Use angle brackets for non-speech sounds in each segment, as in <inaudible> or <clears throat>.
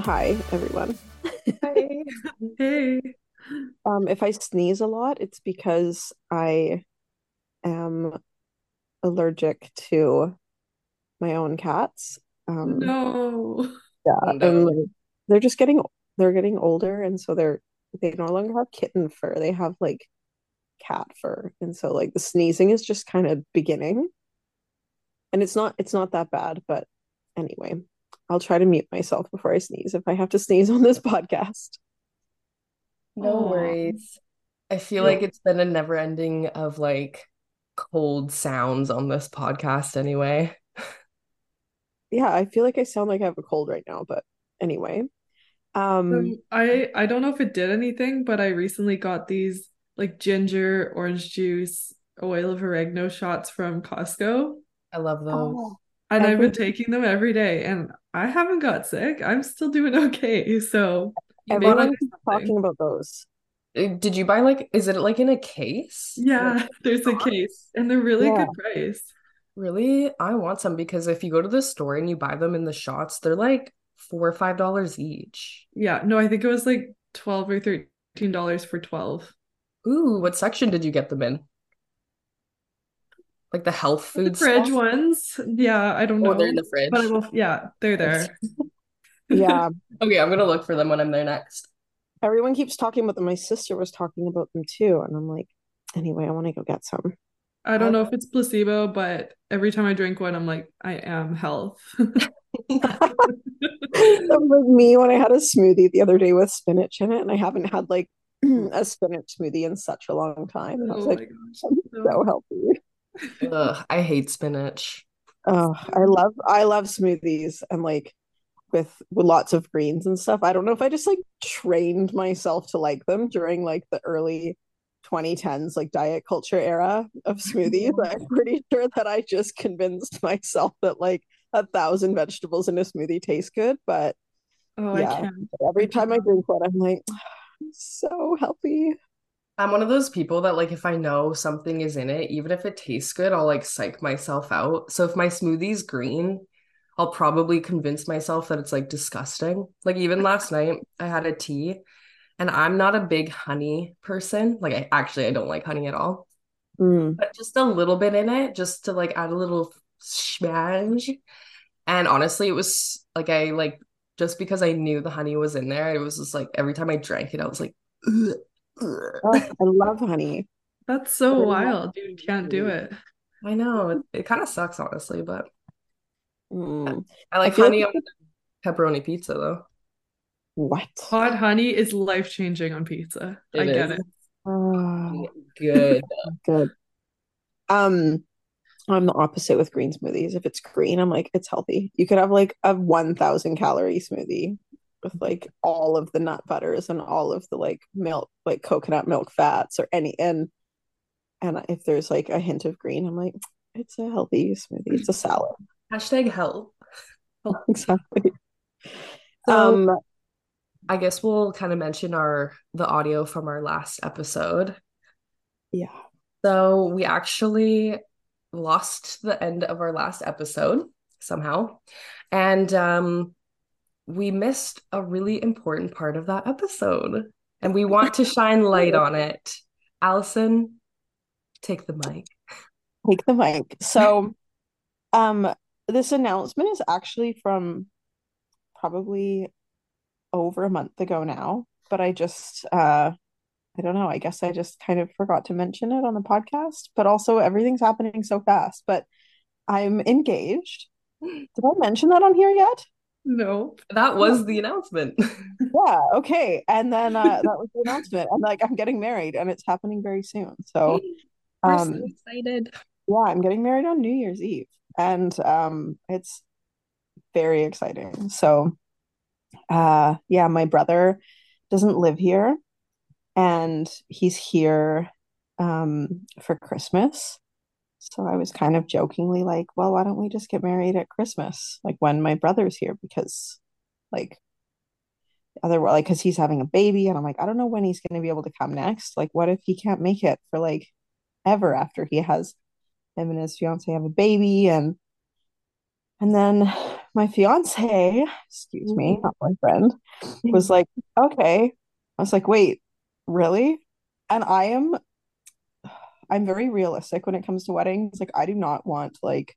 Hi, everyone. Hi. <laughs> Hey. Um, if I sneeze a lot, it's because I am allergic to my own cats. Um, No. yeah, Oh, and like, they're just getting they're getting older, and so they're they no longer have kitten fur. They have like cat fur, and so like the sneezing is just kind of beginning, and it's not it's not that bad, but anyway, I'll try to mute myself before I sneeze if I have to sneeze on this podcast. No Aw. worries. I feel Yeah. like it's been a never ending of like cold sounds on this podcast anyway. Yeah, I feel like I sound like I have a cold right now, but anyway. Um, Um, I I don't know if it did anything, but I recently got these like ginger, orange juice, oil of oregano shots from Costco, I love those. oh, and I've been taking them every day, and I haven't got sick. I'm still doing <laughs> okay. So you everyone want to do keeps talking about those. Uh, Did you buy like, is it like in a case? Like Yeah, <laughs> there's a case, and they're really Yeah. good price. Really? I want some because if you go to the store and you buy them in the shots, they're like four or five dollars each. Yeah, no, I think it was like 12 or 13 dollars for 12. Ooh, what section did you get them in? Like the health The food fridge stuff? ones, yeah, I don't know. Oh, they're in the fridge. but I will, yeah, they're there. <laughs> Yeah, Okay, I'm gonna look for them when I'm there next. everyone keeps talking about them. My sister was talking about them too, and I'm like, anyway, I want to go get some. I I don't um, know if it's placebo, but every time I drink one, I'm like, I am health. <laughs> That was me when I had a smoothie the other day with spinach in it, and I haven't had like <clears throat> a spinach smoothie in such a long time. And I was Oh like, my gosh. I'm No. so healthy. Ugh, I hate spinach. Oh, I love I love smoothies and like with with lots of greens and stuff. I don't know if I just like trained myself to like them during like the early 2010s like diet culture era of smoothies. Mm-hmm. I'm pretty sure that I just convinced myself that like a thousand vegetables in a smoothie taste good. But Oh, I yeah, can't. every time I drink one, I'm like, so healthy. I'm one of those people that like if I know something is in it, even if it tastes good, I'll like psych myself out. So if my smoothie's green, I'll probably convince myself that it's like disgusting. Like even <laughs> last night, I had a tea and I'm not a big honey person. Like I actually I don't like honey at all, Mm. but just a little bit in it just to like add a little smash. And honestly, it was like I like just because I knew the honey was in there, it was just like every time I drank it, I was like, ugh. Oh, I love honey. That's so But I love wild. You can't do it. I know it, it kind of sucks, honestly, but Mm. I I like feel like honey you on pepperoni pizza though. what? Hot honey is life-changing on pizza. I It get it. Oh, good. <laughs> good. Um, I'm the opposite with green smoothies. If it's green, I'm like, it's healthy. You could have like a 1000 calorie smoothie with like all of the nut butters and all of the like milk, like coconut milk fats or any and and if there's like a hint of green, I'm like, it's a healthy smoothie. It's a salad. <clears throat> Hashtag help. <laughs> Exactly. So Um, I guess we'll kind of mention our the audio from our last episode. yeah. So we actually lost the end of our last episode somehow. And um we missed a really important part of that episode. And we want to shine light on it. Alison, take the mic. Take the mic. So, um, this announcement is actually from probably over a month ago now, but I just uh I don't know, I guess I just kind of forgot to mention it on the podcast, but also everything's happening so fast. But I'm engaged. Did I mention that on here yet? No. That was the announcement. <laughs> Yeah, okay. And then uh that was the announcement. And like I'm getting married and it's happening very soon. So so um excited. yeah, I'm getting married on New Year's Eve. And um it's very exciting. So uh yeah, my brother doesn't live here and he's here um for Christmas. So I was kind of jokingly like, well, why don't we just get married at Christmas? Like when my brother's here because like other like because he's having a baby and I'm like, I don't know when he's going to be able to come next. Like what if he can't make it for like ever after he has him and his fiance have a baby and And then my fiance, excuse me, not my friend, was like, okay. I was like, wait, really? And I am I'm very realistic when it comes to weddings. Like I do not want like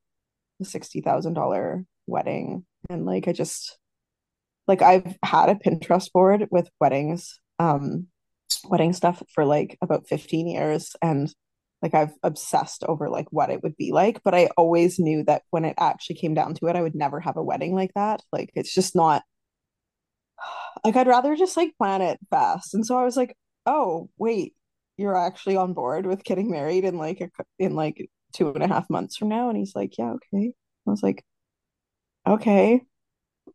a sixty thousand dollar wedding. And like I just like I've had a Pinterest board with weddings, um, wedding stuff for like about 15 years and like I've obsessed over like what it would be like, but I always knew that when it actually came down to it, I would never have a wedding like that. Like it's just not <sighs> like I'd rather just like plan it fast. And so I was like, "Oh, wait, you're actually on board with getting married in like a, in like two and a half months from now?" And he's like, "Yeah, okay." I was like, "Okay."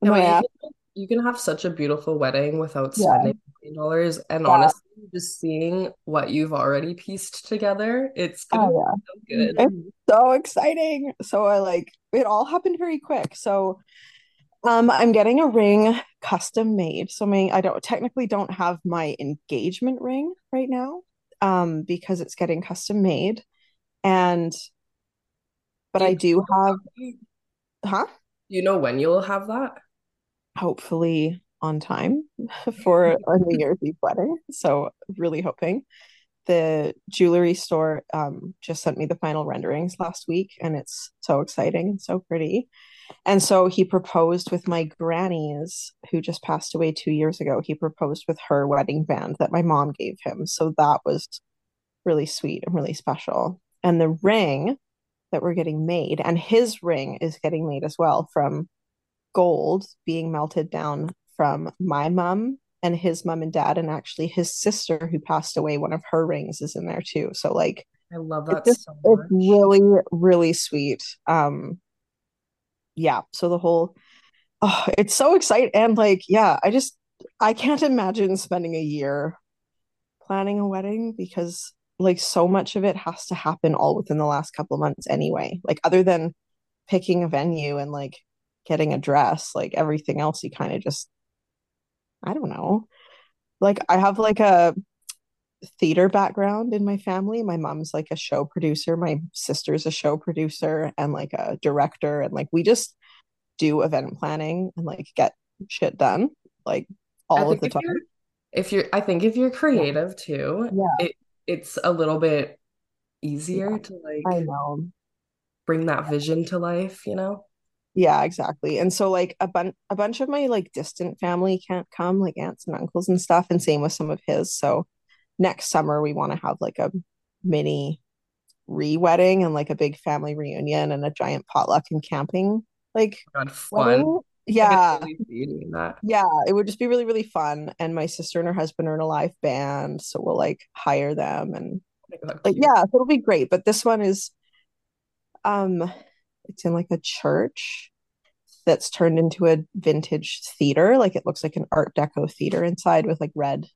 No, you can, you can have such a beautiful wedding without spending million dollars. And yeah, honestly, just seeing what you've already pieced together, it's oh so good. It's so exciting. So I like it all happened very quick. So um I'm getting a ring custom made. So my I don't technically don't have my engagement ring right now um because it's getting custom made and but I do have huh you know when you'll have that? hopefully on time <laughs> for a New Year's Eve wedding. So really hoping. The jewelry store um just sent me the final renderings last week and it's so exciting and so pretty. And so he proposed with my granny's, who just passed away two years ago. He proposed with her wedding band that my mom gave him. So that was really sweet and really special. And the ring that we're getting made, and his ring is getting made as well from gold being melted down from my mom and his mom and dad. And actually, his sister, who passed away, one of her rings is in there too. So, like, I love it's that just, so it's really, really sweet. Um, yeah. So the whole Oh, it's so exciting. And like, yeah, I just I can't imagine spending a year planning a wedding because like so much of it has to happen all within the last couple of months anyway. Like other than picking a venue and like getting a dress, like everything else you kind of just I don't know. Like I have like a theater background in my family. My mom's like a show producer, my sister's a show producer and like a director and like we just do event planning and like get shit done like all of the if you're time. if you're I think if you're Yeah. creative too, Yeah, it it's a little bit yeah, easier to like I know. bring that vision to life, you know? Yeah, exactly. And so like a bunch a bunch of my like distant family can't come, like aunts and uncles and stuff, and same with some of his. So next summer we want to have like a mini re-wedding and like a big family reunion and a giant potluck and camping like God, fun. wedding. Yeah, totally see you doing that. yeah, it would just be really, really fun. And my sister and her husband are in a live band, so we'll like hire them and Oh God, like cute. yeah, so it'll be great. But this one is um it's in like a church that's turned into a vintage theater. Like it looks like an Art Deco theater inside with like red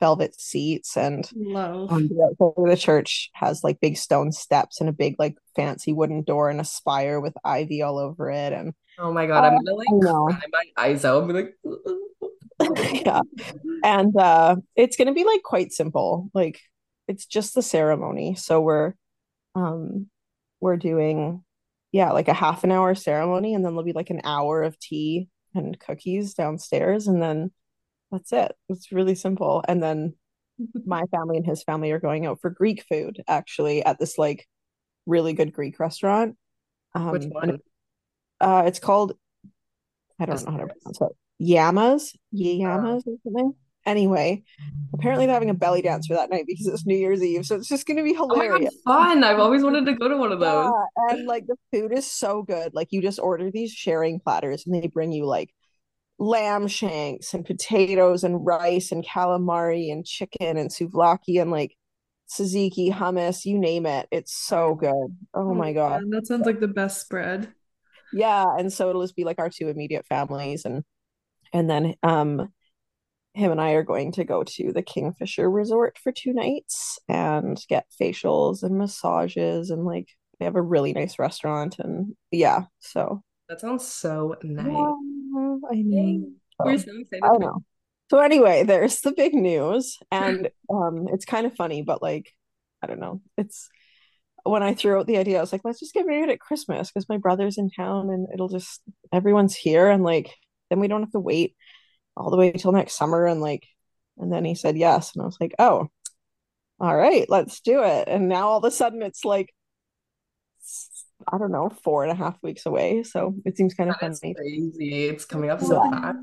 velvet seats and Love. um, the outside of the church has like big stone steps and a big like fancy wooden door and a spire with ivy all over it. And Oh my God, I'm oh, gonna like cry know. my eyes out. I'm like, <laughs> Yeah. And uh it's gonna be like quite simple. Like it's just the ceremony. So we're um we're doing yeah, like a half an hour ceremony and then there'll be like an hour of tea and cookies downstairs and then that's it. It's really simple. And then <laughs> my family and his family are going out for Greek food actually at this like really good Greek restaurant. which Um and one? uh it's called I don't know how to pronounce it. Yamas, Uh, Yamas or something. Anyway, apparently they're having a belly dance for that night because it's New Year's Eve, so it's just gonna be oh God, hilarious. fun. I've always wanted to go to one of those. Yeah, and like the food is so good. Like you just order these sharing platters and they bring you like lamb shanks and potatoes and rice and calamari and chicken and souvlaki and like tzatziki, hummus, you name it. It's so good. Oh Oh my God. man, that sounds like the best spread. Yeah, and so it'll just be like our two immediate families and and then um him and I are going to go to the Kingfisher Resort for two nights and get facials and massages and like they have a really nice restaurant and yeah, so That sounds so nice. yeah, I know. We're So so excited I know. So anyway, there's the big news and um it's kind of funny, but like I don't know. It's when I threw out the idea, I was like, let's just get married at Christmas because my brother's in town and it'll just everyone's here and like then we don't have to wait all the way till next summer and like and then he said yes and I was like, oh, all right, let's do it. And now all of a sudden it's like I don't know, four and a half weeks away. So it seems kind of That's funny. crazy. It's coming up so Yeah, fast.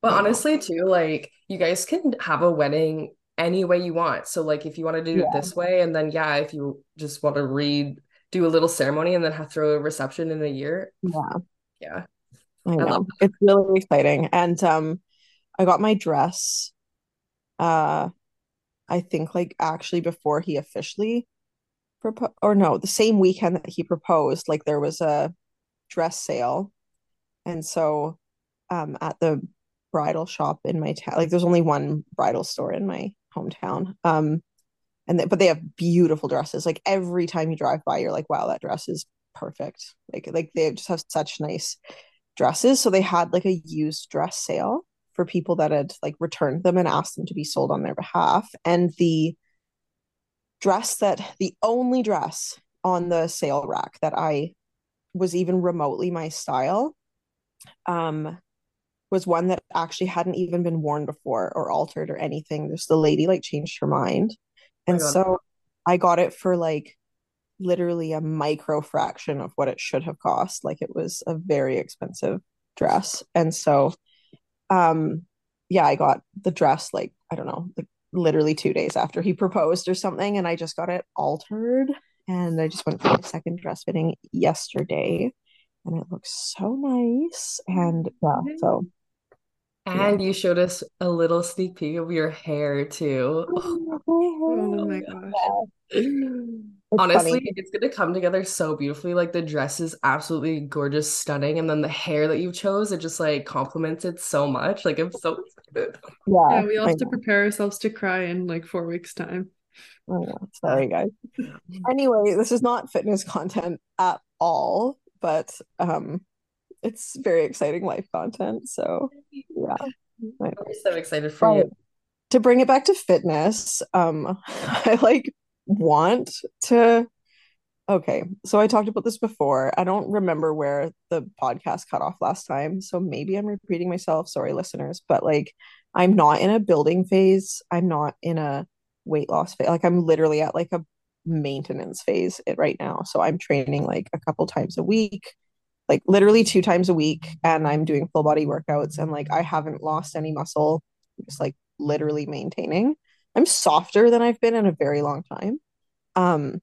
But honestly, too, like you guys can have a wedding any way you want. So like if you want to do it this way, and then yeah, if you just want to read, do a little ceremony and then have throw a reception in a year, yeah, yeah, I know. It's really exciting. And um I got my dress uh I think like actually before he officially proposed or no, the same weekend that he proposed, like there was a dress sale. And so um at the bridal shop in my town, like there's only one bridal store in my hometown. Um and they, but they have beautiful dresses. Like every time you drive by, you're like, wow, that dress is perfect. Like like they just have such nice dresses. So they had like a used dress sale for people that had like returned them and asked them to be sold on their behalf. And the dress that the only dress on the sale rack that I was even remotely my style um was one that actually hadn't even been worn before or altered or anything. Just the lady like changed her mind. Oh And so I got it for like literally a micro fraction of what it should have cost. Like it was a very expensive dress. And so um yeah, I got the dress like I don't know, like literally 2 days after he proposed or something and I just got it altered and I just went for my second dress fitting yesterday and it looks so nice and yeah, mm-hmm. so yeah. And you showed us a little sneak peek of your hair too. Oh <laughs> Oh, my gosh. <laughs> It's Honestly, funny. it's gonna come together so beautifully. Like the dress is absolutely gorgeous, stunning, and then the hair that you chose, it just like complements it so much. Like I'm so excited. Yeah, Yeah, we all have to prepare ourselves to cry in like four weeks' time. I know. Sorry, guys. <laughs> Anyway, this is not fitness content at all, but um it's very exciting life content. So yeah, I know. I'm so excited for But you. to bring it back to fitness, um, <laughs> I like want to. Okay, so I talked about this before. I don't remember where the podcast cut off last time, so maybe I'm repeating myself. Sorry, listeners, but like I'm not in a building phase. I'm not in a weight loss phase. Like I'm literally at like a maintenance phase right now. So I'm training like a couple times a week, like literally two times a week, and I'm doing full body workouts and like I haven't lost any muscle, just like literally maintaining. I'm softer than I've been in a very long time. Um,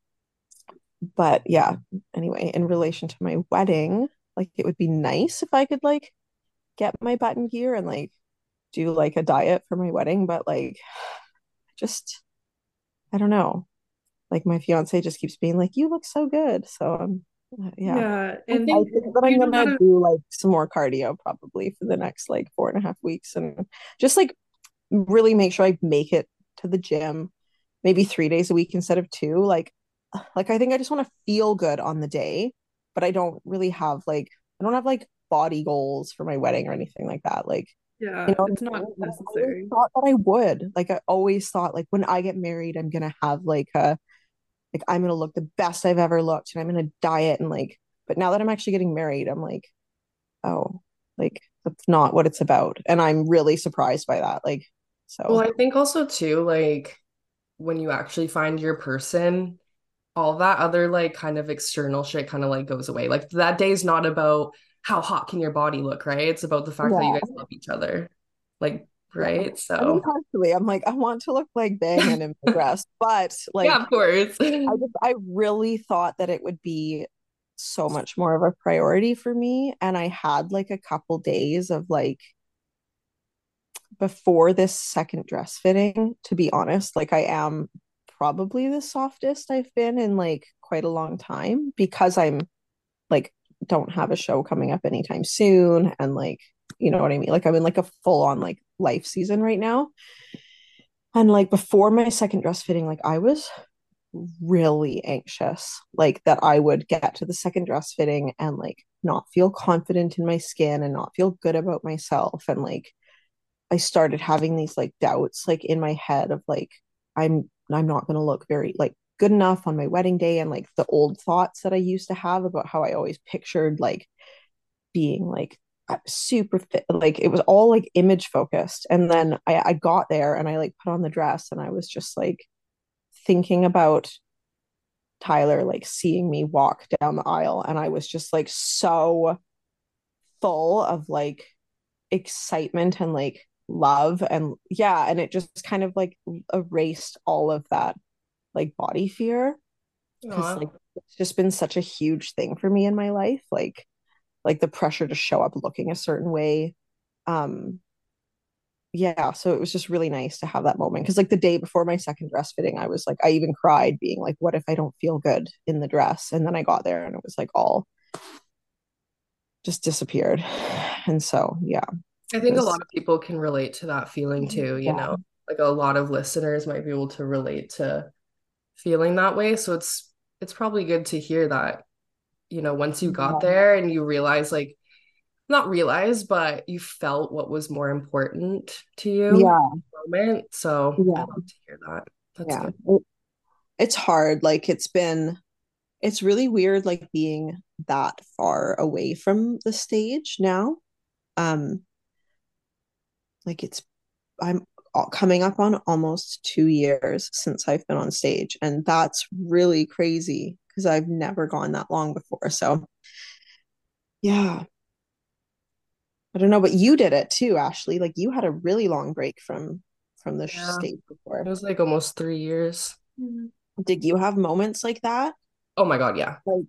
but yeah, anyway, in relation to my wedding, like it would be nice if I could like get my button gear and like do like a diet for my wedding, but like <sighs> just I don't know. Like my fiance just keeps being like, "You look so good." So I'm yeah, Yeah, I and I think that I'm gonna to do like some more cardio probably for the next like four and a half weeks and just like really make sure I make it to the gym maybe three days a week instead of two. Like, <sighs> like I think I just want to feel good on the day, but I don't really have like I don't have like body goals for my wedding or anything like that. Like, you yeah, know it's not? And I necessary. thought that I would. Like I always thought like when I get married, I'm gonna have like a like I'm gonna look the best I've ever looked and I'm gonna diet and like but now that I'm actually getting married, I'm like, oh, like that's not what it's about. And I'm really surprised by that. Like, well, I think also too, like when you actually find your person, all that other like kind of external shit kind of like goes away. Like that day is not about how hot can your body look, right? It's about the fact that you guys love each other. Like, yeah. right? I mean, So partially, I'm like, I want to look like banging <laughs> in my dress, but yeah, like of course. I just I really thought that it would be so much more of a priority for me. And I had like a couple days of like before this second dress fitting, to be honest, like I am probably the softest I've been in like quite a long time because I'm like don't have a show coming up anytime soon and like you know what I mean? Like I'm in like a full on like life season right now. And like before my second dress fitting, like I was really anxious, like that I would get to the second dress fitting and like not feel confident in my skin and not feel good about myself. And like I started having these like doubts like in my head of like I'm I'm not gonna look very like good enough on my wedding day and like the old thoughts that I used to have about how I always pictured like being like uh, super fit like it was all like image focused. And then I, I got there and I like put on the dress and I was just like thinking about Tyler like seeing me walk down the aisle and I was just like so full of like excitement and like love and yeah and it just kind of like erased all of that like body fear. Because like it's just been such a huge thing for me in my life like like the pressure to show up looking a certain way um yeah so it was just really nice to have that moment. Because like the day before my second dress fitting i was like i even cried being like what if i don't feel good in the dress? And then i got there and it was like all just disappeared. <sighs> And so yeah i think a lot of people can relate to that feeling too you yeah. know like a lot of listeners might be able to relate to feeling that way so it's it's probably good to hear that you know once you got yeah. there and you realize like not realize but you felt what was more important to you yeah moment so yeah. i love to hear that that's yeah good. it's hard like it's been it's really weird like being that far away from the stage now um like it's i'm uh, coming up on almost two years since i've been on stage and that's really crazy because i've never gone that long before so yeah i don't know but you did it too ashley like you had a really long break from from the yeah. stage before it was like almost three years mm-hmm. did you have moments like that Oh my god, yeah. Like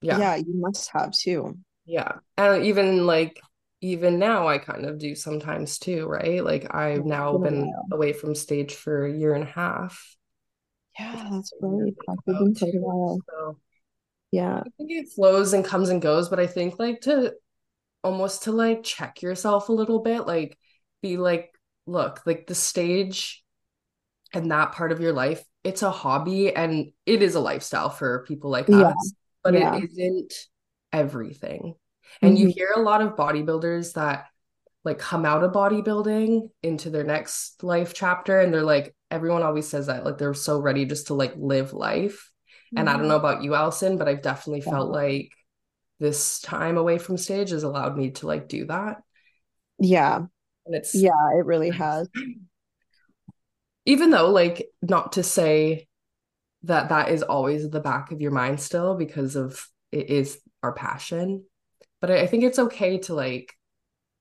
yeah. Yeah, you must have too. Yeah. And even like even now I kind of do sometimes too, right? Like I've now been away from stage for a year and a half. Yeah, that's right. Been quite a while. So, yeah. I think it flows and comes and goes, but I think like to almost to like check yourself a little bit, like be like, look, like the stage and that part of your life it's a hobby and it is a lifestyle for people like yeah. us, but yeah. it isn't everything. And mm-hmm. you hear a lot of bodybuilders that like come out of bodybuilding into their next life chapter and they're like everyone always says that like they're so ready just to like live life. Mm-hmm. And I don't mm-hmm. know about you Alison, but I've definitely yeah. felt like this time away from stage has allowed me to like do that. Yeah. And it's yeah, it really has even though like not to say that that is always at the back of your mind still because of it is our passion but i, I think it's okay to like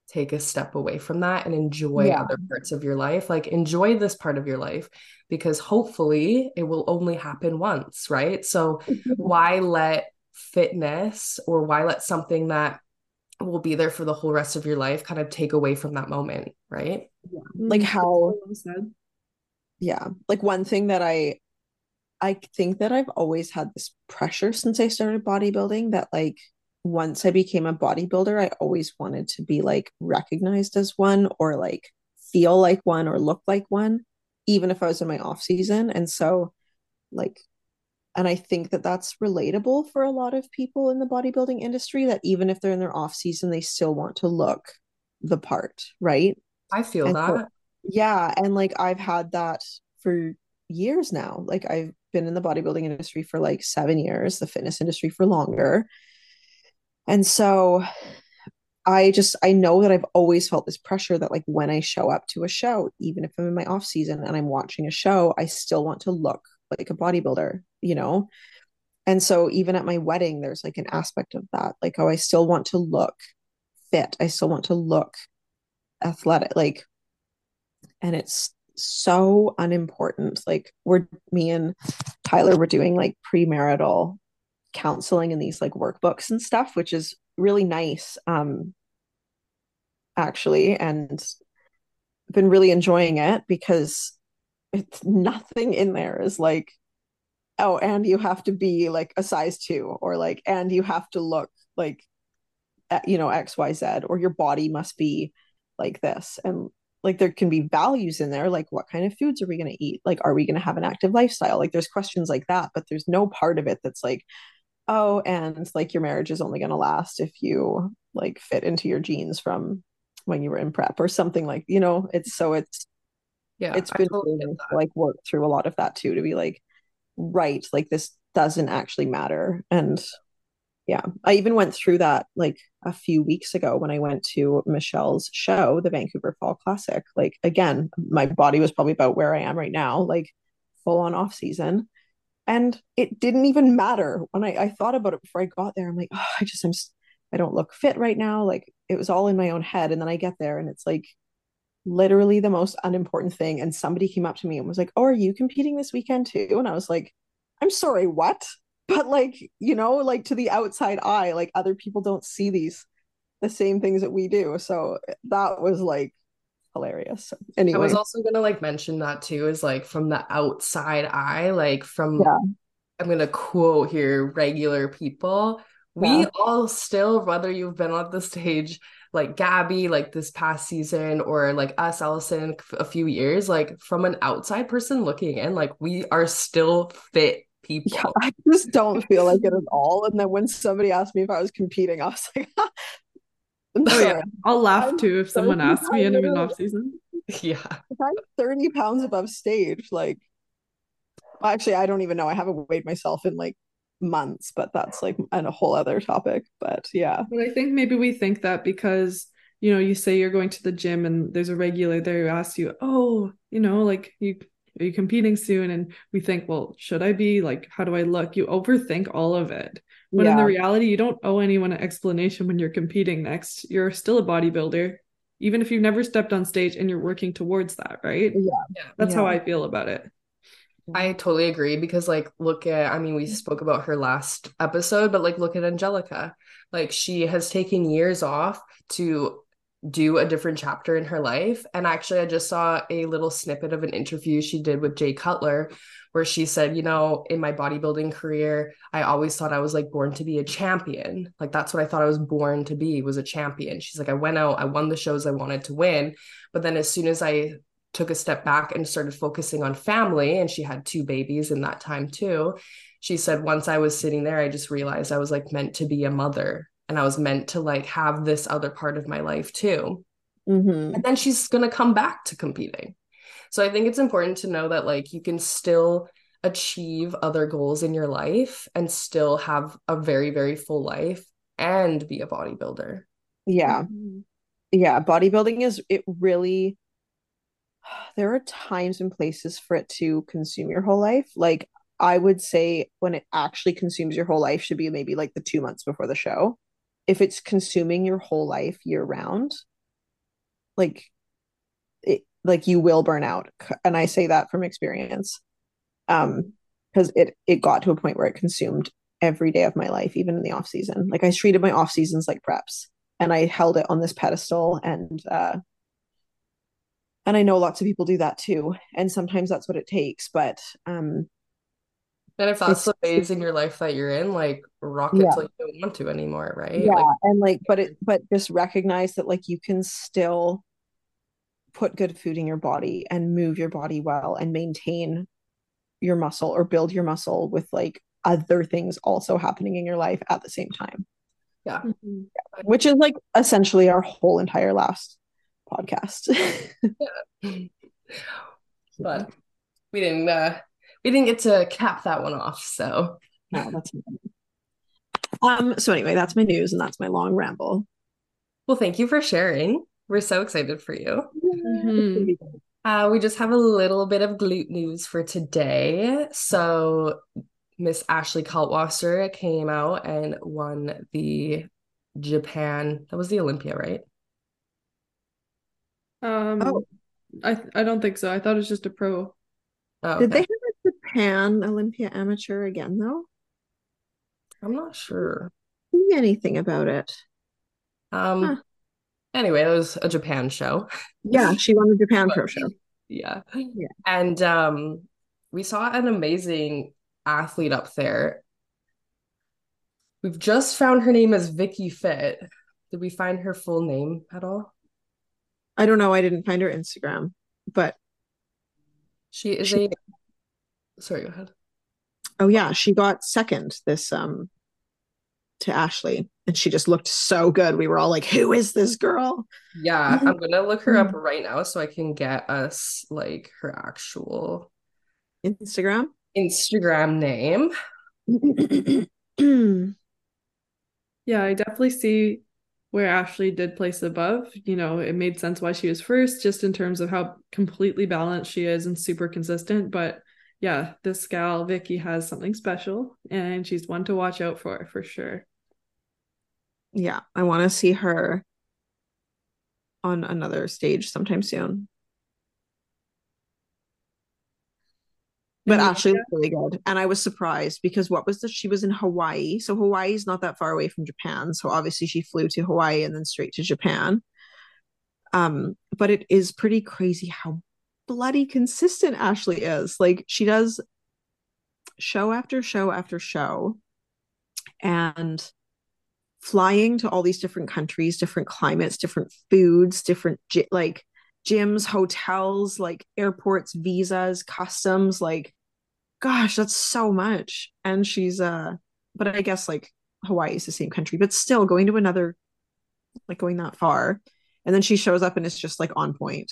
take a step away from that and enjoy yeah. other parts of your life like enjoy this part of your life because hopefully it will only happen once right? So <laughs> why let fitness or why let something that will be there for the whole rest of your life kind of take away from that moment right? Yeah. like how yeah. Like one thing that i i think that i've always had this pressure since i started bodybuilding that like once i became a bodybuilder i always wanted to be like recognized as one or like feel like one or look like one even if i was in my off season. And so like and i think that that's relatable for a lot of people in the bodybuilding industry that even if they're in their off season they still want to look the part right? I feel and that. So, yeah and like i've had that for years now. Like i've been in the bodybuilding industry for like seven years the fitness industry for longer and so i just i know that i've always felt this pressure that like when i show up to a show even if i'm in my off season and i'm watching a show i still want to look like a bodybuilder you know and so even at my wedding there's like an aspect of that like oh i still want to look fit i still want to look athletic like and it's so unimportant. Like we're me and Tyler were doing like premarital counseling and these like workbooks and stuff, which is really nice. Um actually, and been really enjoying it because it's nothing in there is like, oh, and you have to be like a size two, or like, and you have to look like you know, XYZ, or your body must be like this. And like there can be values in there like what kind of foods are we going to eat like are we going to have an active lifestyle like there's questions like that but there's no part of it that's like oh and like your marriage is only going to last if you like fit into your jeans from when you were in prep or something like you know it's so it's yeah it's been totally like work through a lot of that too to be like right, like this doesn't actually matter. And yeah, I even went through that like a few weeks ago when I went to Michelle's show, the Vancouver Fall Classic. Like again, my body was probably about where I am right now, like full on off season. And it didn't even matter when I, I thought about it before I got there. I'm like, oh, I just I'm I don't look fit right now. Like it was all in my own head. And then I get there and it's like literally the most unimportant thing. And somebody came up to me and was like, Oh, are you competing this weekend too? And I was like, I'm sorry, what? <laughs> But like, you know, like to the outside eye, like other people don't see these the same things that we do. So eh, that was like hilarious. Anyway. I was also gonna like mention that too, is like from the outside eye, like from yeah. I'm gonna quote here regular people. Yeah. We all still, whether you've been on the stage like Gabby, like this past season, or like us, Alison, a few years, like from an outside person looking in, like we are still fit people. Yeah, I just don't feel like it at all. And then when somebody asked me if I was competing, I was like, <laughs> oh, yeah. <laughs> I'll laugh I'm too if someone asks me in an off season. <laughs> Yeah. If I'm 30 pounds above stage, like actually I don't even know. I haven't weighed myself in like months, but that's like a whole other topic. But yeah. But I think maybe we think that because you know, you say you're going to the gym and there's a regular there who asks you, Oh, you know, like you are you competing soon? And we think, well, should I be? Like, how do I look? You overthink all of it. When yeah. in the reality, you don't owe anyone an explanation when you're competing next. You're still a bodybuilder, even if you've never stepped on stage and you're working towards that, right? Yeah. yeah. That's yeah. how I feel about it. I totally agree because like look at I mean we spoke about her last episode but like look at Angelica like she has taken years off to do a different chapter in her life and actually I just saw a little snippet of an interview she did with Jay Cutler where she said you know in my bodybuilding career I always thought I was like born to be a champion. Like that's what I thought I was born to be was a champion. She's like I went out I won the shows I wanted to win. But then as soon as I took a step back and started focusing on family and she had two babies in that time too she said once i was sitting there i just realized i was like meant to be a mother and i was meant to like have this other part of my life too. Mm-hmm. and then she's going to come back to competing so i think it's important to know that like you can still achieve other goals in your life and still have a very very full life and be a bodybuilder yeah mm-hmm. yeah bodybuilding is it really <sighs> there are times and places for it to consume your whole life. Like I would say when it actually consumes your whole life should be maybe like the two months before the show. If it's consuming your whole life year round, like it like you will burn out. And I say that from experience. Um, because it it got to a point where it consumed every day of my life, even in the off season. Like I treated my off seasons like preps and I held it on this pedestal and uh and i know lots of people do that too and sometimes that's what it takes but um and if that's the phase in your life that you're in like rock it yeah. till you don't want to anymore right yeah like, and like but it but just recognize that like you can still put good food in your body and move your body well and maintain your muscle or build your muscle with like other things also happening in your life at the same time yeah, mm-hmm. which is like essentially our whole entire last podcast. <laughs> yeah. but we didn't uh we didn't get to cap that one off, so no, that's um so anyway, that's my news and that's my long ramble. Well, thank you for sharing. We're so excited for you. Mm-hmm. Uh, we just have a little bit of glute news for today. So Miss Ashley Kaltwasser came out and won the Japan. That was the Olympia, right? Um, oh. I I don't think so. I thought it was just a pro. Oh, okay. Did they have a Japan Olympia amateur again though? I'm not sure. Anything about it? Um. Huh. Anyway, it was a Japan show. Yeah, she won the Japan <laughs> Pro Show. Yeah. Yeah. And um, we saw an amazing athlete up there. We've just found her name as Vicky Fit. Did we find her full name at all? I don't know. I didn't find her Instagram, but she is she, a. Sorry, go ahead. Oh yeah, she got second this um to Ashley, and she just looked so good. We were all like, "Who is this girl?" Yeah, <laughs> I'm gonna look her up mm-hmm. right now so I can get us like her actual Instagram. Instagram name. <clears throat> yeah, I definitely see where Ashley did place above. You know, it made sense why she was first, just in terms of how completely balanced she is and super consistent. But yeah, this gal, Vicky, has something special and she's one to watch out for for sure. Yeah, I want to see her on another stage sometime soon. But Ashley was really good. And I was surprised because what was this? She was in Hawaii. So Hawaii is not that far away from Japan. So obviously she flew to Hawaii and then straight to Japan. Um, but it is pretty crazy how bloody consistent Ashley is. Like she does show after show after show. And flying to all these different countries, different climates, different foods, different like gyms, hotels, like airports, visas, customs, like gosh, that's so much. And she's uh but I guess like Hawaii is the same country, but still going to another like going that far. And then she shows up and it's just like on point.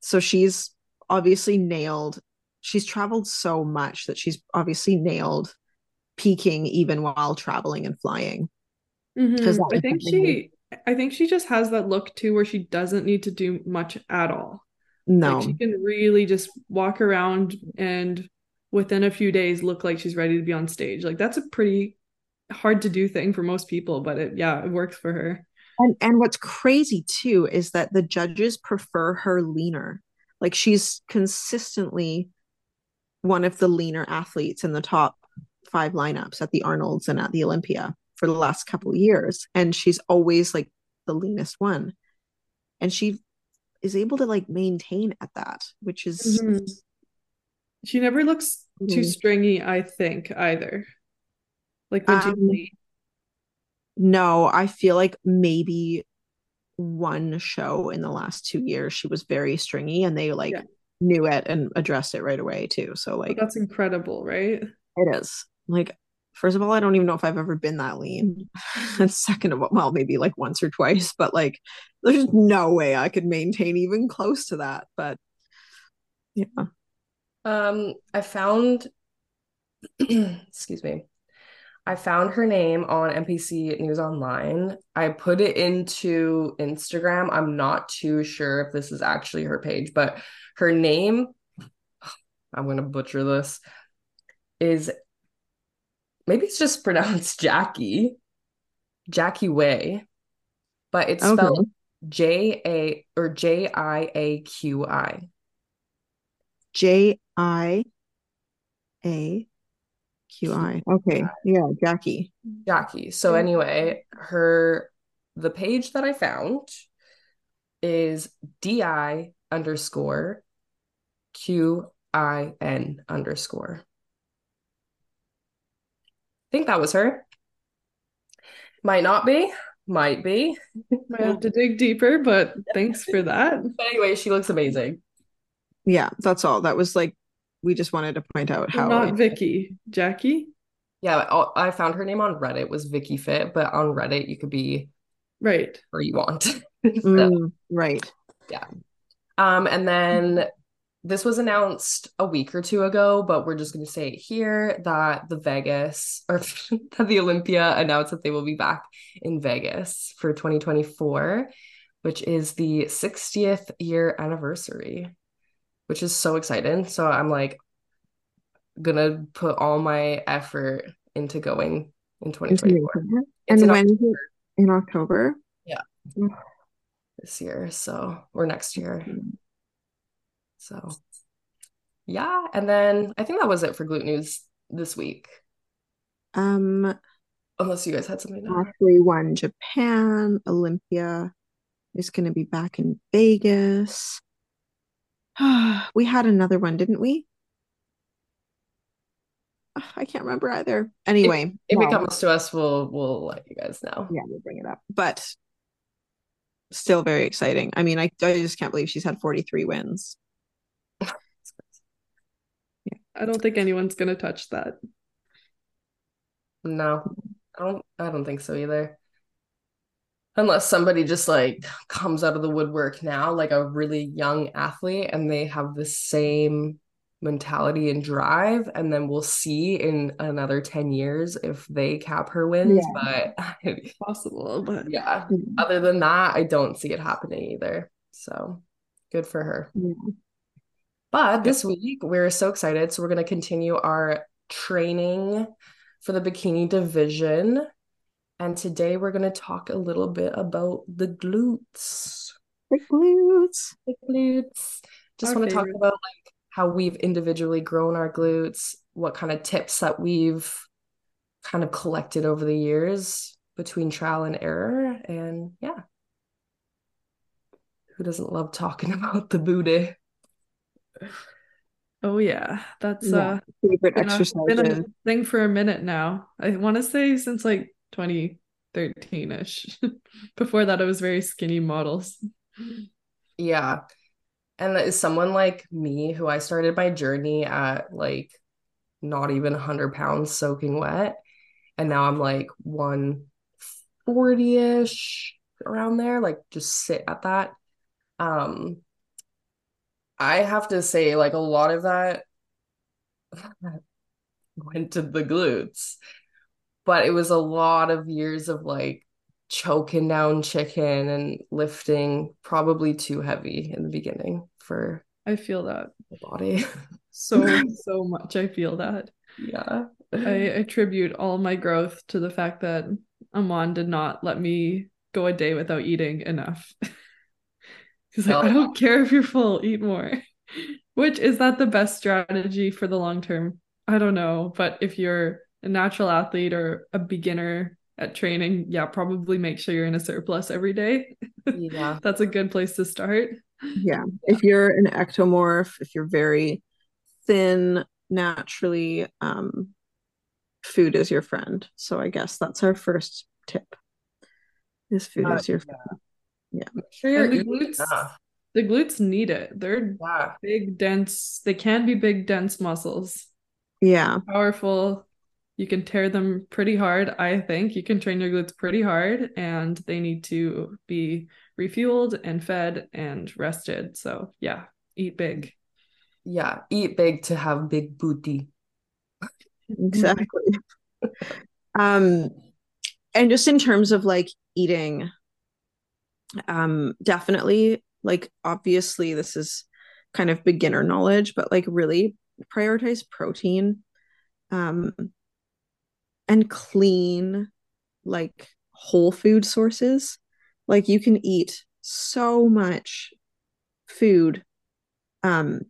So she's obviously nailed. She's traveled so much that she's obviously nailed peaking even while traveling and flying. Mm-hmm. I think she I think she just has that look too where she doesn't need to do much at all. No. Like she can really just walk around and within a few days look like she's ready to be on stage. Like that's a pretty hard to do thing for most people, but it yeah, it works for her. And and what's crazy too is that the judges prefer her leaner. Like she's consistently one of the leaner athletes in the top five lineups at the Arnolds and at the Olympia for the last couple years and she's always like the leanest one and she is able to like maintain at that which is mm-hmm. she never looks mm-hmm. too stringy i think either like when um, she no i feel like maybe one show in the last two years she was very stringy and they like yeah. knew it and addressed it right away too so like that's incredible right it is like first of all, I don't even know if I've ever been that lean. <laughs> and second of all, well, maybe like once or twice, but like there's no way I could maintain even close to that. But yeah. Um, I found <clears throat> excuse me. I found her name on NPC News Online. I put it into Instagram. I'm not too sure if this is actually her page, but her name, <sighs> I'm going to butcher this, is maybe it's just <laughs> pronounced Jackie, Jackie Way, but it's okay. spelled J A or J I A Q I. J I A Q I. Okay. Yeah, Jackie. Jackie. So anyway, her the page that I found is DI underscore Q I N underscore think that was her. Might not be, might be. Might have to dig deeper, but thanks for that. <laughs> But anyway, she looks amazing. Yeah, that's all. That was like we just wanted to point out how not Vicky, Jackie. Yeah, I found her name on Reddit was Vicky Fit, but on Reddit you could be right where you want. <laughs> so, mm, right. Yeah. Um, and then this was announced a week or two ago, but we're just going to say it here that the Vegas or <laughs> that the Olympia announced that they will be back in Vegas for 2024, which is the 60th year anniversary, which is so exciting. So I'm like going to put all my effort into going in 2024. And in when October. in October? Yeah. Mm. this year. So, or next year. Mm-hmm. So yeah. And then I think that was it for Glute News this week. Um unless you guys had something Ashley won Japan, Olympia is gonna be back in Vegas. <sighs> we had another one, didn't we? <sighs> I can't remember either. Anyway, if, if no. it comes to us, we'll we'll let you guys know. Yeah, we'll bring it up. But still very exciting. I mean, I, I just can't believe she's had 43 wins. I don't think anyone's gonna touch that. No, I don't. I don't think so either. Unless somebody just like comes out of the woodwork now, like a really young athlete, and they have the same mentality and drive and then we'll see in another 10 years if they cap her wins Yeah. but <laughs> Possible, but yeah Mhm. other than that i don't see it happening either so good for her Yeah. But this week we're so excited so we're going to continue our training for the bikini division and today we're going to talk a little bit about the glutes The glutes. the glutes. Just Our want to talk about like how we've individually grown our glutes, what kind of tips that we've kind of collected over the years between trial and error. And yeah. Who doesn't love talking <laughs> about the booty? Oh yeah, that's Yeah. uh Favorite been a, been a thing for a minute now. I want to say since like 2013-ish. <laughs> Before that, it was very skinny models. Yeah. And as someone like me, who I started my journey at like not even 100 pounds soaking wet, and now I'm like 140-ish around there, like just sit at that. Um, I have to say, like a lot of that <laughs> went to the glutes, but it was a lot of years of like choking down chicken and lifting probably too heavy in the beginning for I feel that the body. so <laughs> so much. I feel that. Yeah. I <laughs> attribute all my growth to the fact that Amon did not let me go a day without eating enough. He's like, Oh, I don't care if you're full, eat more. <laughs> Which is that the best strategy for the long term? I don't know. But if you're a natural athlete or a beginner at training, yeah, probably make sure you're in a surplus every day. Yeah. <laughs> That's a good place to start. Yeah. If you're an ectomorph, if you're very thin naturally, um, food is your friend. So I guess that's our first tip. Is food Uh, is your yeah. Make sure you're the glutes, enough. the glutes need it. They're Yeah. big, dense, they can be big, dense muscles. yeah. powerful. You can tear them pretty hard, I think. You can train your glutes pretty hard, and they need to be refueled and fed and rested. So, yeah, eat big. Yeah. Eat big to have big booty. <laughs> Exactly. <laughs> Um, and just in terms of like eating, um, definitely like obviously this is kind of beginner knowledge, but like really prioritize protein, um, and clean, like whole food sources. Like you can eat so much food, um,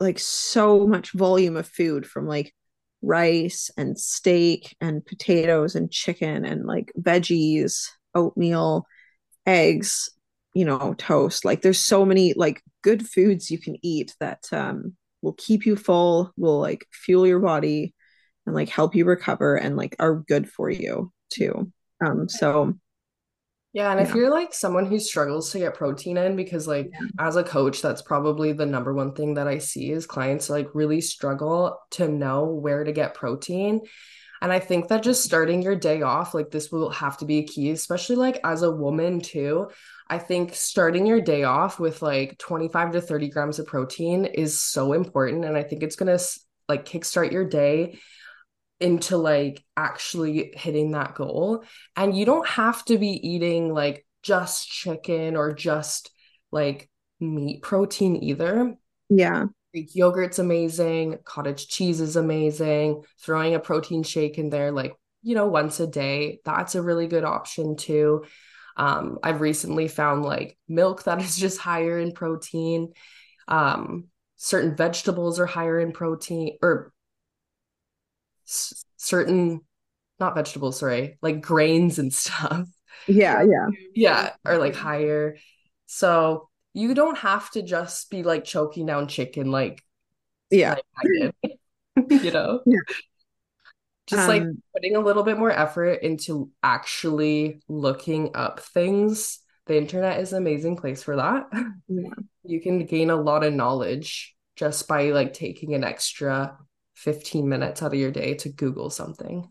like so much volume of food from like rice and steak and potatoes and chicken and like veggies, oatmeal, eggs, you know, toast. Like there's so many like good foods you can eat that um will keep you full, will like fuel your body and like help you recover and like are good for you too. Um so Yeah, and if you're like someone who struggles to get protein in, because like as a coach, that's probably the number one thing that I see is clients like really struggle to know where to get protein. And I think that just starting your day off, like this will have to be a key, especially like as a woman too. I think starting your day off with like 25 to 30 grams of protein is so important. And I think it's gonna like kickstart your day into like actually hitting that goal. And you don't have to be eating like just chicken or just like meat protein either. yeah. Greek yogurt's amazing, cottage cheese is amazing, throwing a protein shake in there like, you know, once a day, that's a really good option too. Um, I've recently found like milk that is just higher in protein. Um, certain vegetables are higher in protein or s- certain not vegetables, sorry, like grains and stuff Yeah, yeah. yeah are like higher so you don't have to just be like choking down chicken like Yeah. like I did <laughs> you know Yeah. just like Um, putting a little bit more effort into actually looking up things the internet is an amazing place for that Yeah. <laughs> you can gain a lot of knowledge just by like taking an extra 15 minutes out of your day to google something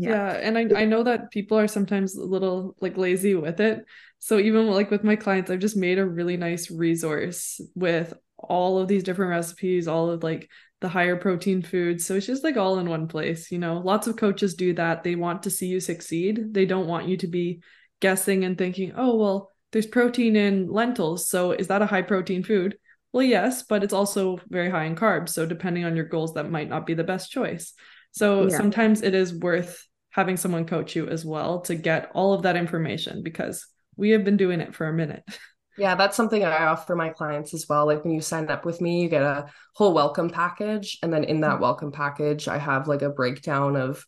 yeah. Yeah, and I I know that people are sometimes a little like lazy with it. So even like with my clients, I've just made a really nice resource with all of these different recipes, all of like the higher protein foods. So it's just like all in one place, you know. Lots of coaches do that. They want to see you succeed. They don't want you to be guessing and thinking, "Oh, well, there's protein in lentils, so is that a high protein food?" Well, yes, but it's also very high in carbs. So depending on your goals, that might not be the best choice. So yeah. sometimes it is worth having someone coach you as well to get all of that information because we have been doing it for a minute. <laughs> Yeah, that's something I offer my clients as well. Like when you sign up with me, you get a whole welcome package. And then in that welcome package, I have like a breakdown of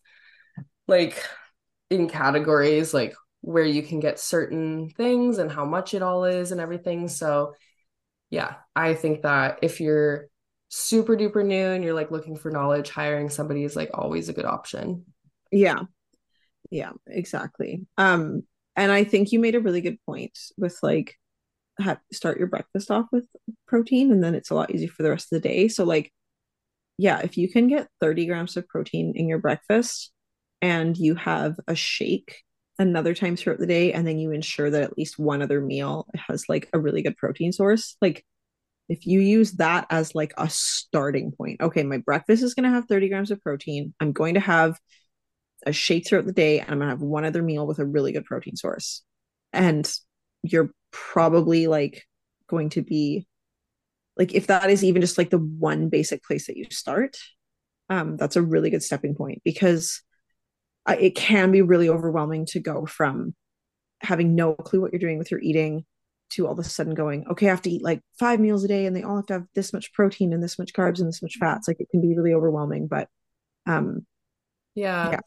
like in categories, like where you can get certain things and how much it all is and everything. So, yeah, I think that if you're super duper new and you're like looking for knowledge, hiring somebody is like always a good option. Yeah. Yeah, exactly. Um, and I think you made a really good point with like have, start your breakfast off with protein and then it's a lot easier for the rest of the day. So like yeah, if you can get 30 grams of protein in your breakfast and you have a shake another time throughout the day and then you ensure that at least one other meal has like a really good protein source, like if you use that as like a starting point, okay, my breakfast is going to have 30 grams of protein. I'm going to have a shake throughout the day and I'm going to have one other meal with a really good protein source. And you're probably like going to be like if that is even just like the one basic place that you start um that's a really good stepping point because it can be really overwhelming to go from having no clue what you're doing with your eating to all of a sudden going okay i have to eat like five meals a day and they all have to have this much protein and this much carbs and this much fats like it can be really overwhelming but um yeah. yeah.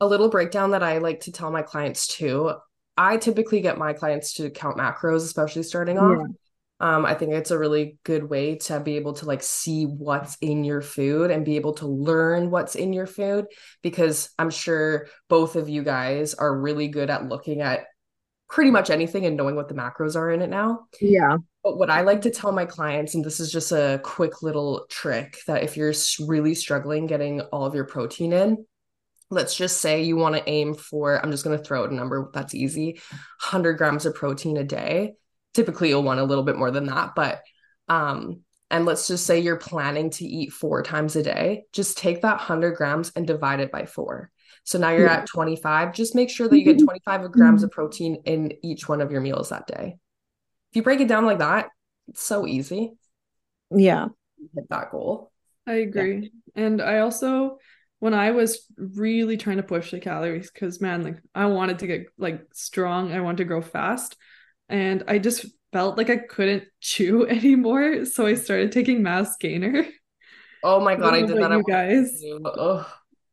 a little breakdown that i like to tell my clients too I typically get my clients to count macros, especially starting off. Yeah. Um, I think it's a really good way to be able to like see what's in your food and be able to learn what's in your food because I'm sure both of you guys are really good at looking at pretty much anything and knowing what the macros are in it now. Yeah. But what I like to tell my clients, and this is just a quick little trick that if you're really struggling getting all of your protein in, let's just say you want to aim for i'm just going to throw out a number that's easy 100 grams of protein a day typically you'll want a little bit more than that but um and let's just say you're planning to eat four times a day just take that 100 grams and divide it by four so now you're yeah. at 25 just make sure that you get mm-hmm. 25 grams of protein in each one of your meals that day if you break it down like that it's so easy yeah hit that goal i agree yeah. and i also when I was really trying to push the calories because man, like I wanted to get like strong, I wanted to grow fast, and I just felt like I couldn't chew <laughs> anymore. So I started taking mass gainer. Oh my god, I, I did that. You guys.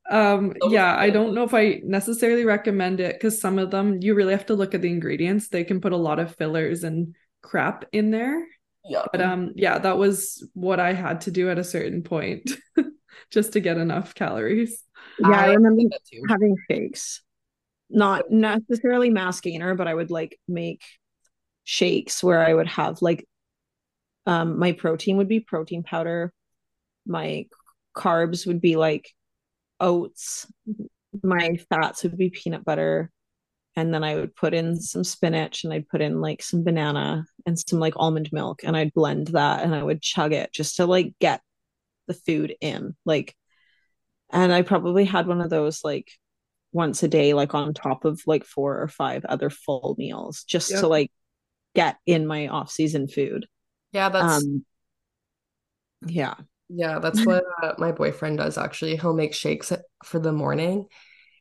Um, yeah, I don't know if I necessarily recommend it because some of them you really have to look at the ingredients. They can put a lot of fillers and crap in there. Yeah. But um, yeah, that was what I had to do at a certain point. <laughs> just to get enough calories. Yeah, I, I remember having shakes. Not necessarily mass gainer, but I would like make shakes where I would have like um my protein would be protein powder, my carbs would be like oats, my fats would be peanut butter, and then I would put in some spinach and I'd put in like some banana and some like almond milk and I'd blend that and I would chug it just to like get the food in like and i probably had one of those like once a day like on top of like four or five other full meals just yep. to like get in my off season food yeah that's um yeah yeah that's <laughs> what uh, my boyfriend does actually. He'll make shakes for the morning.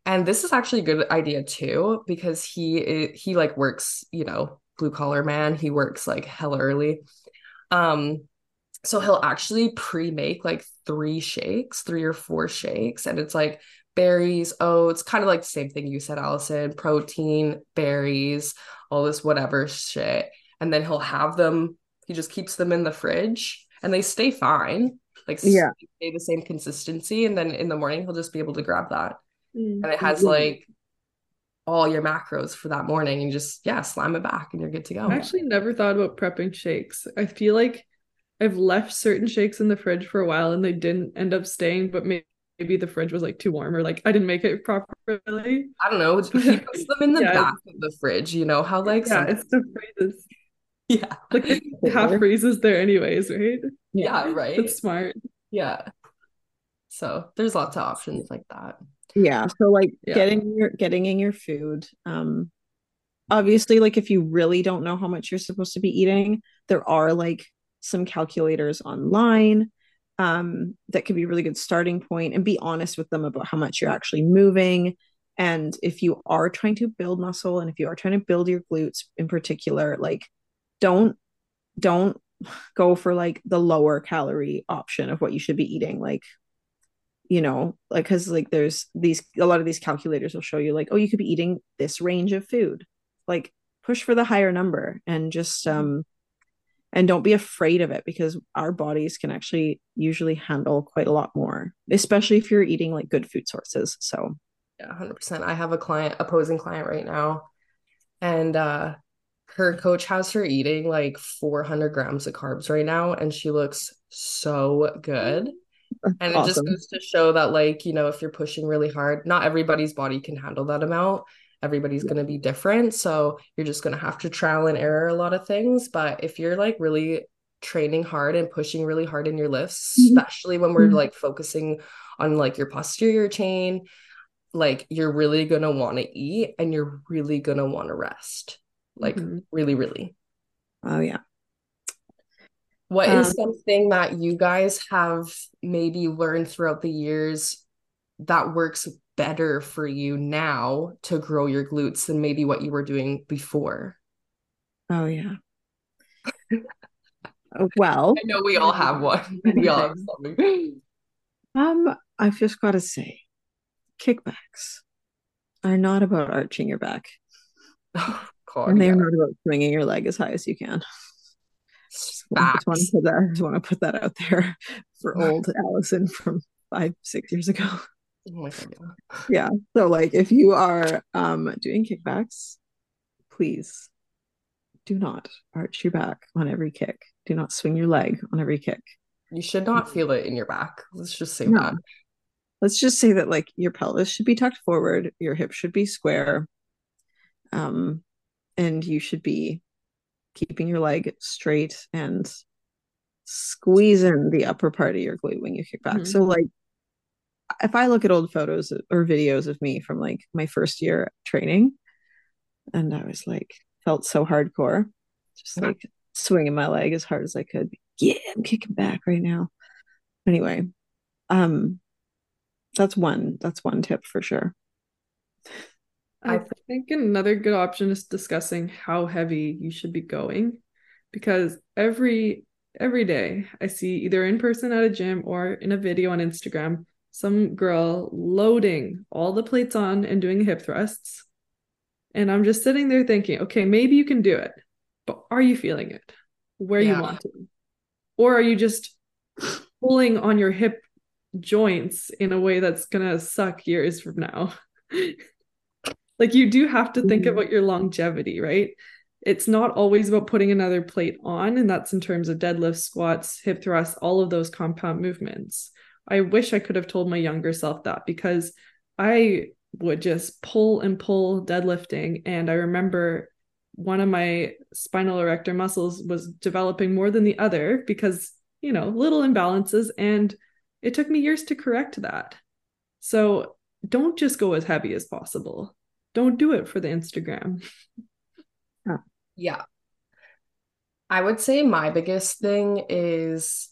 And this is actually a good idea too because he he like works you know blue collar man. He works like hell early. Um so he'll actually pre-make like three shakes, three or four shakes, and it's like berries, oats, kind of like the same thing you said, Alison, protein, berries, all this whatever shit. And then he'll have them, he just keeps them in the fridge and they stay fine. Like yeah. stay the same consistency. And then in the morning he'll just be able to grab that. Mm-hmm. And it has like all your macros for that morning and just yeah, slam it back and you're good to go. I actually never thought about prepping shakes. I feel like I've left certain shakes in the fridge for a while and they didn't end up staying, but maybe maybe the fridge was like too warm or like I didn't make it properly. I don't know. <laughs> He puts them in the yeah. back of the fridge. You know how like yeah, it's the freezes. <laughs> Yeah. Like the half raises there anyways, right? Yeah, <laughs> right. That's smart. Yeah. So there's lots of options like that. Yeah. So like Yeah. getting your getting in your food. Um obviously like if you really don't know how much you're supposed to be eating, there are like some calculators online um that could be a really good starting point and be honest with them about how much you're actually moving. And if you are trying to build muscle and if you are trying to build your glutes in particular, like don't don't go for like the lower calorie option of what you should be eating. Like you know like because like there's these a lot of these calculators will show you like oh you could be eating this range of food like push for the higher number and just um and don't be afraid of it because our bodies can actually usually handle quite a lot more especially if you're eating like good food sources so Yeah, 100%. I have a client, opposing client right now, and uh her coach has her eating like 400 grams of carbs right now, and she looks so good. And it just goes to show that, like, you know, if you're pushing really hard, not everybody's body can handle that amount. Everybody's going to be different. So you're just going to have to trial and error a lot of things. But if you're like really training hard and pushing really hard in your lifts, Mhm. especially when we're Mhm. like focusing on like your posterior chain, like you're really going to want to eat and you're really going to want to rest. Like, Mhm. really, really. oh yeah What is Um, something that you guys have maybe learned throughout the years that works better for you now to grow your glutes than maybe what you were doing before? oh yeah Uh, well <laughs> I know we all have one. <laughs> We all have something. um i've just got to say kickbacks are not about arching your back <laughs> And they're yeah. not about swinging your leg as high as you can just want, just want to put that, just want to put that out there <laughs> for old Alison from five, six years ago. <laughs> Oh yeah. Yeah. So like if you are um doing kickbacks, please do not arch your back on every kick. Do not swing your leg on every kick. You should not feel it in your back. Let's just say No. that. Let's just say that like your pelvis should be tucked forward, your hips should be square. Um and you should be keeping your leg straight and squeezing the upper part of your glute when you kick back. Mhm. So like if I look at old photos or videos of me from like my first year training and I was like felt so hardcore, just Yeah. like swinging my leg as hard as I could. Yeah, I'm kicking back right now. Anyway, um that's one that's one tip for sure. I think another good option is discussing how heavy you should be going because every every day I see either in person at a gym or in a video on Instagram some girl loading all the plates on and doing hip thrusts. And I'm just sitting there thinking, okay, maybe you can do it, but are you feeling it where you want to? Or are you just pulling on your hip joints in a way that's gonna suck years from now? <laughs> like you do have to think Mhm. about your longevity, right? It's not always about putting another plate on, and that's in terms of deadlifts, squats, hip thrusts, all of those compound movements. I wish I could have told my younger self that because I would just pull and pull deadlifting. And I remember one of my spinal erector muscles was developing more than the other because, you know, little imbalances. And it took me years to correct that. So don't just go as heavy as possible. Don't do it for the Instagram. Yeah. I would say my biggest thing is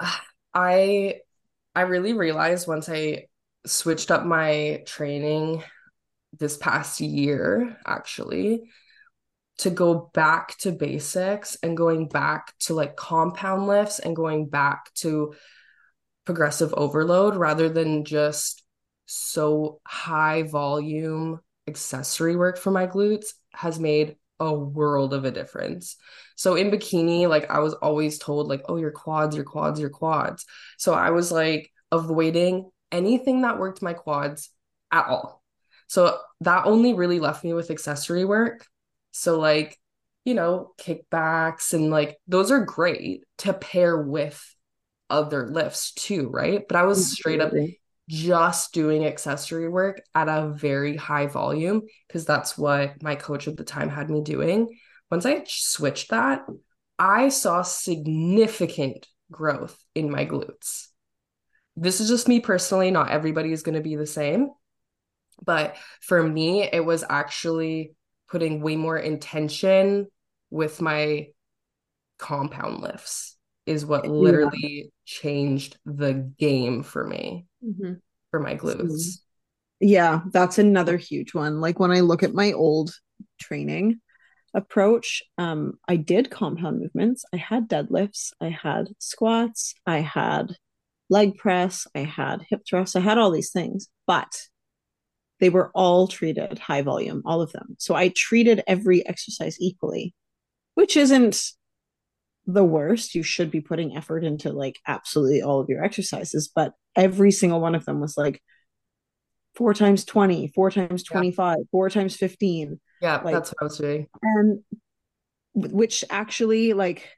ah, I I really realized once I switched up my training this past year, actually, to go back to basics and going back to like compound lifts and going back to progressive overload rather than just so high volume accessory work for my glutes has made a world of a difference. So in bikini, like I was always told, like, oh, your quads, your quads, your quads. So I was like avoiding anything that worked my quads at all. So that only really left me with accessory work. So like, you know, kickbacks and like those are great to pair with other lifts too, right? But I was straight up. Just doing accessory work at a very high volume because that's what my coach at the time had me doing. once I switched that, I saw significant growth in my glutes. This is just me personally, not everybody is going to be the same. But for me, it was actually putting way more intention with my compound lifts is what literally yeah. changed the game for me mm-hmm. for my glutes. Yeah, that's another huge one. Like when I look at my old training approach, um, I did compound movements. I had deadlifts, I had squats, I had leg press, I had hip thrust, I had all these things, but they were all treated high volume, all of them. So I treated every exercise equally, which isn't the worst. You should be putting effort into like absolutely all of your exercises, but every single one of them was like four times 20, four times 25, yeah. four times 15. Yeah, like, that's what I was doing. And which actually like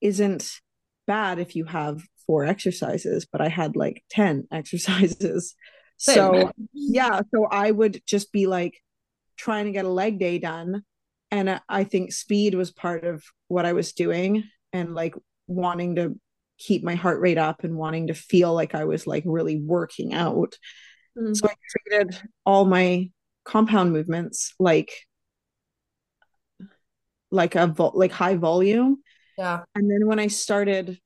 isn't bad if you have four exercises, but I had like 10 <laughs> exercises. Same. So yeah, so I would just be like trying to get a leg day done. And I think speed was part of what I was doing and like wanting to keep my heart rate up and wanting to feel like I was like really working out. Mm-hmm. So I treated all my compound movements like like a vo- like high volume. Yeah. And then when I started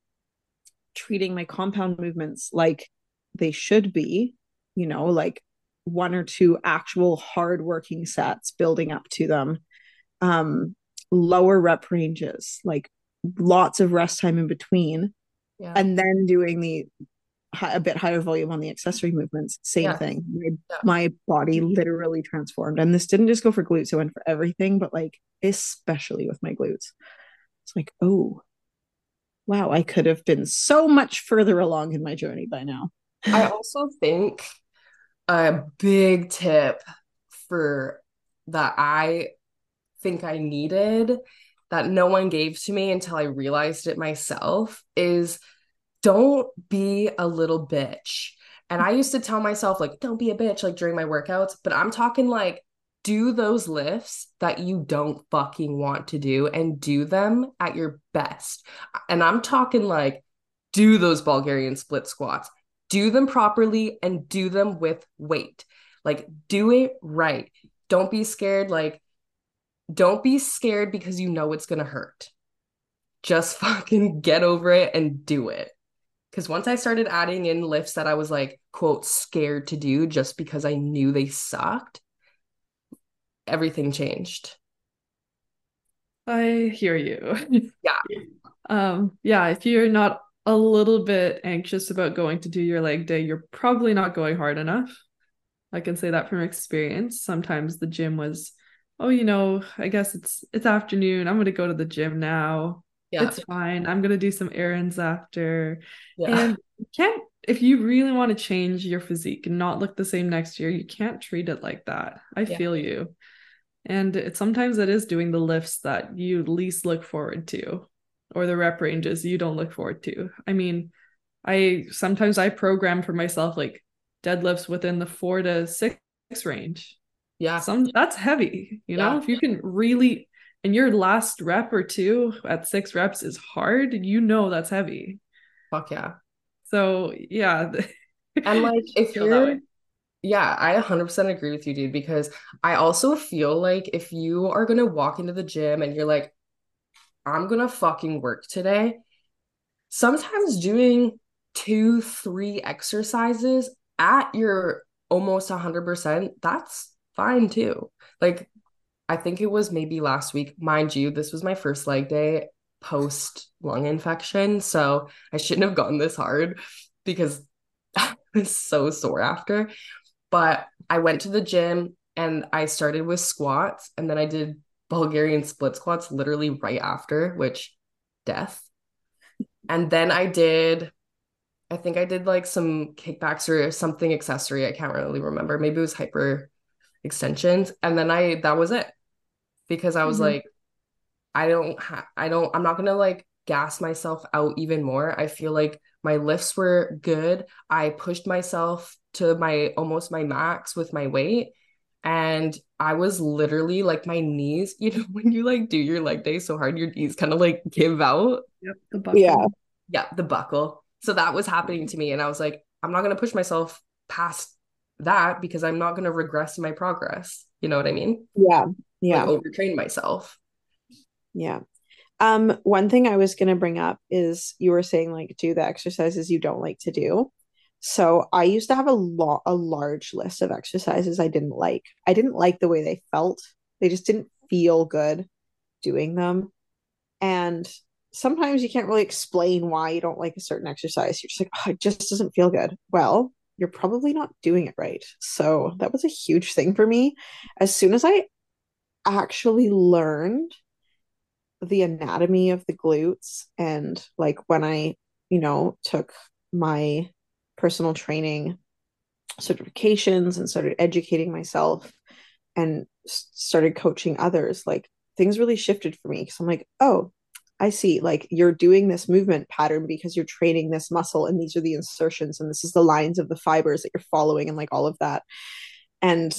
treating my compound movements like they should be, you know, like one or two actual hard working sets building up to them. Um lower rep ranges, like lots of rest time in between. Yeah. And then doing the a bit higher volume on the accessory movements same yeah. thing my, yeah. my, body literally transformed and this didn't just go for glutes it went for everything but like especially with my glutes it's like oh wow i could have been so much further along in my journey by now i also think a big tip for that i think i needed that no one gave to me until i realized it myself is don't be a little bitch. And I used to tell myself, like, don't be a bitch, like during my workouts, but I'm talking like, do those lifts that you don't fucking want to do and do them at your best. And I'm talking like, do those Bulgarian split squats, do them properly and do them with weight. Like, do it right. Don't be scared. Like, don't be scared because you know it's going to hurt. Just <laughs> fucking get over it and do it. Because once I started adding in lifts that I was like, quote, scared to do just because I knew they sucked, everything changed. I hear you. <laughs> Yeah. um, yeah, if you're not a little bit anxious about going to do your leg day, you're probably not going hard enough. I can say that from experience. Sometimes the gym was, oh, you know, I guess it's it's afternoon. I'm gonna go to the gym now yeah. it's fine. I'm gonna do some errands after. Yeah. And you can't if you really want to change your physique and not look the same next year, you can't treat it like that. I yeah. feel you. And it sometimes it is doing the lifts that you least look forward to, or the rep ranges you don't look forward to. I mean, I sometimes I program for myself like deadlifts within the four to six range. Yeah. Some that's heavy, you know, if you can really and your last rep or two at six reps is hard, you know that's heavy. Fuck yeah. So yeah. <laughs> And like if you're yeah, I 100% agree with you, dude, because I also feel like if you are going to walk into the gym and you're like, I'm going to fucking work today, sometimes doing two, three exercises at your almost 100%, that's fine too. Like, I think it was maybe last week. Mind you, this was my first leg day post lung infection. So I shouldn't have gone this hard because <laughs> I was so sore after. But I went to the gym and I started with squats and then I did Bulgarian split squats literally right after, which death. And then I did, I think I did like some kickbacks or something accessory. I can't really remember. Maybe it was hyper extensions. And then I, that was it because I was mm-hmm. like, I don't have, I don't, I'm not gonna like gas myself out even more. I feel like my lifts were good. I pushed myself to my almost my max with my weight. And I was literally like my knees, <laughs> you know, when you like do your leg day so hard, your knees kind of like give out. Yep, the buckle. Yeah. Yeah, the buckle. So that was happening to me. And I was like, I'm not gonna push myself past that because I'm not gonna regress my progress. You know what I mean? Yeah. Yeah. Like overtrain myself. Yeah. Um, one thing I was going to bring up is you were saying like do the exercises you don't like to do. So I used to have a lot a large list of exercises I didn't like. I didn't like the way they felt. They just didn't feel good doing them. And sometimes you can't really explain why you don't like a certain exercise. You're just like, oh, it just doesn't feel good. Well, you're probably not doing it right. So that was a huge thing for me. As soon as I actually learned the anatomy of the glutes and like when I, you know, took my personal training certifications and started educating myself and started coaching others, like things really shifted for me because I'm like, oh, I see, like you're doing this movement pattern because you're training this muscle, and these are the insertions, and this is the lines of the fibers that you're following, and like all of that. And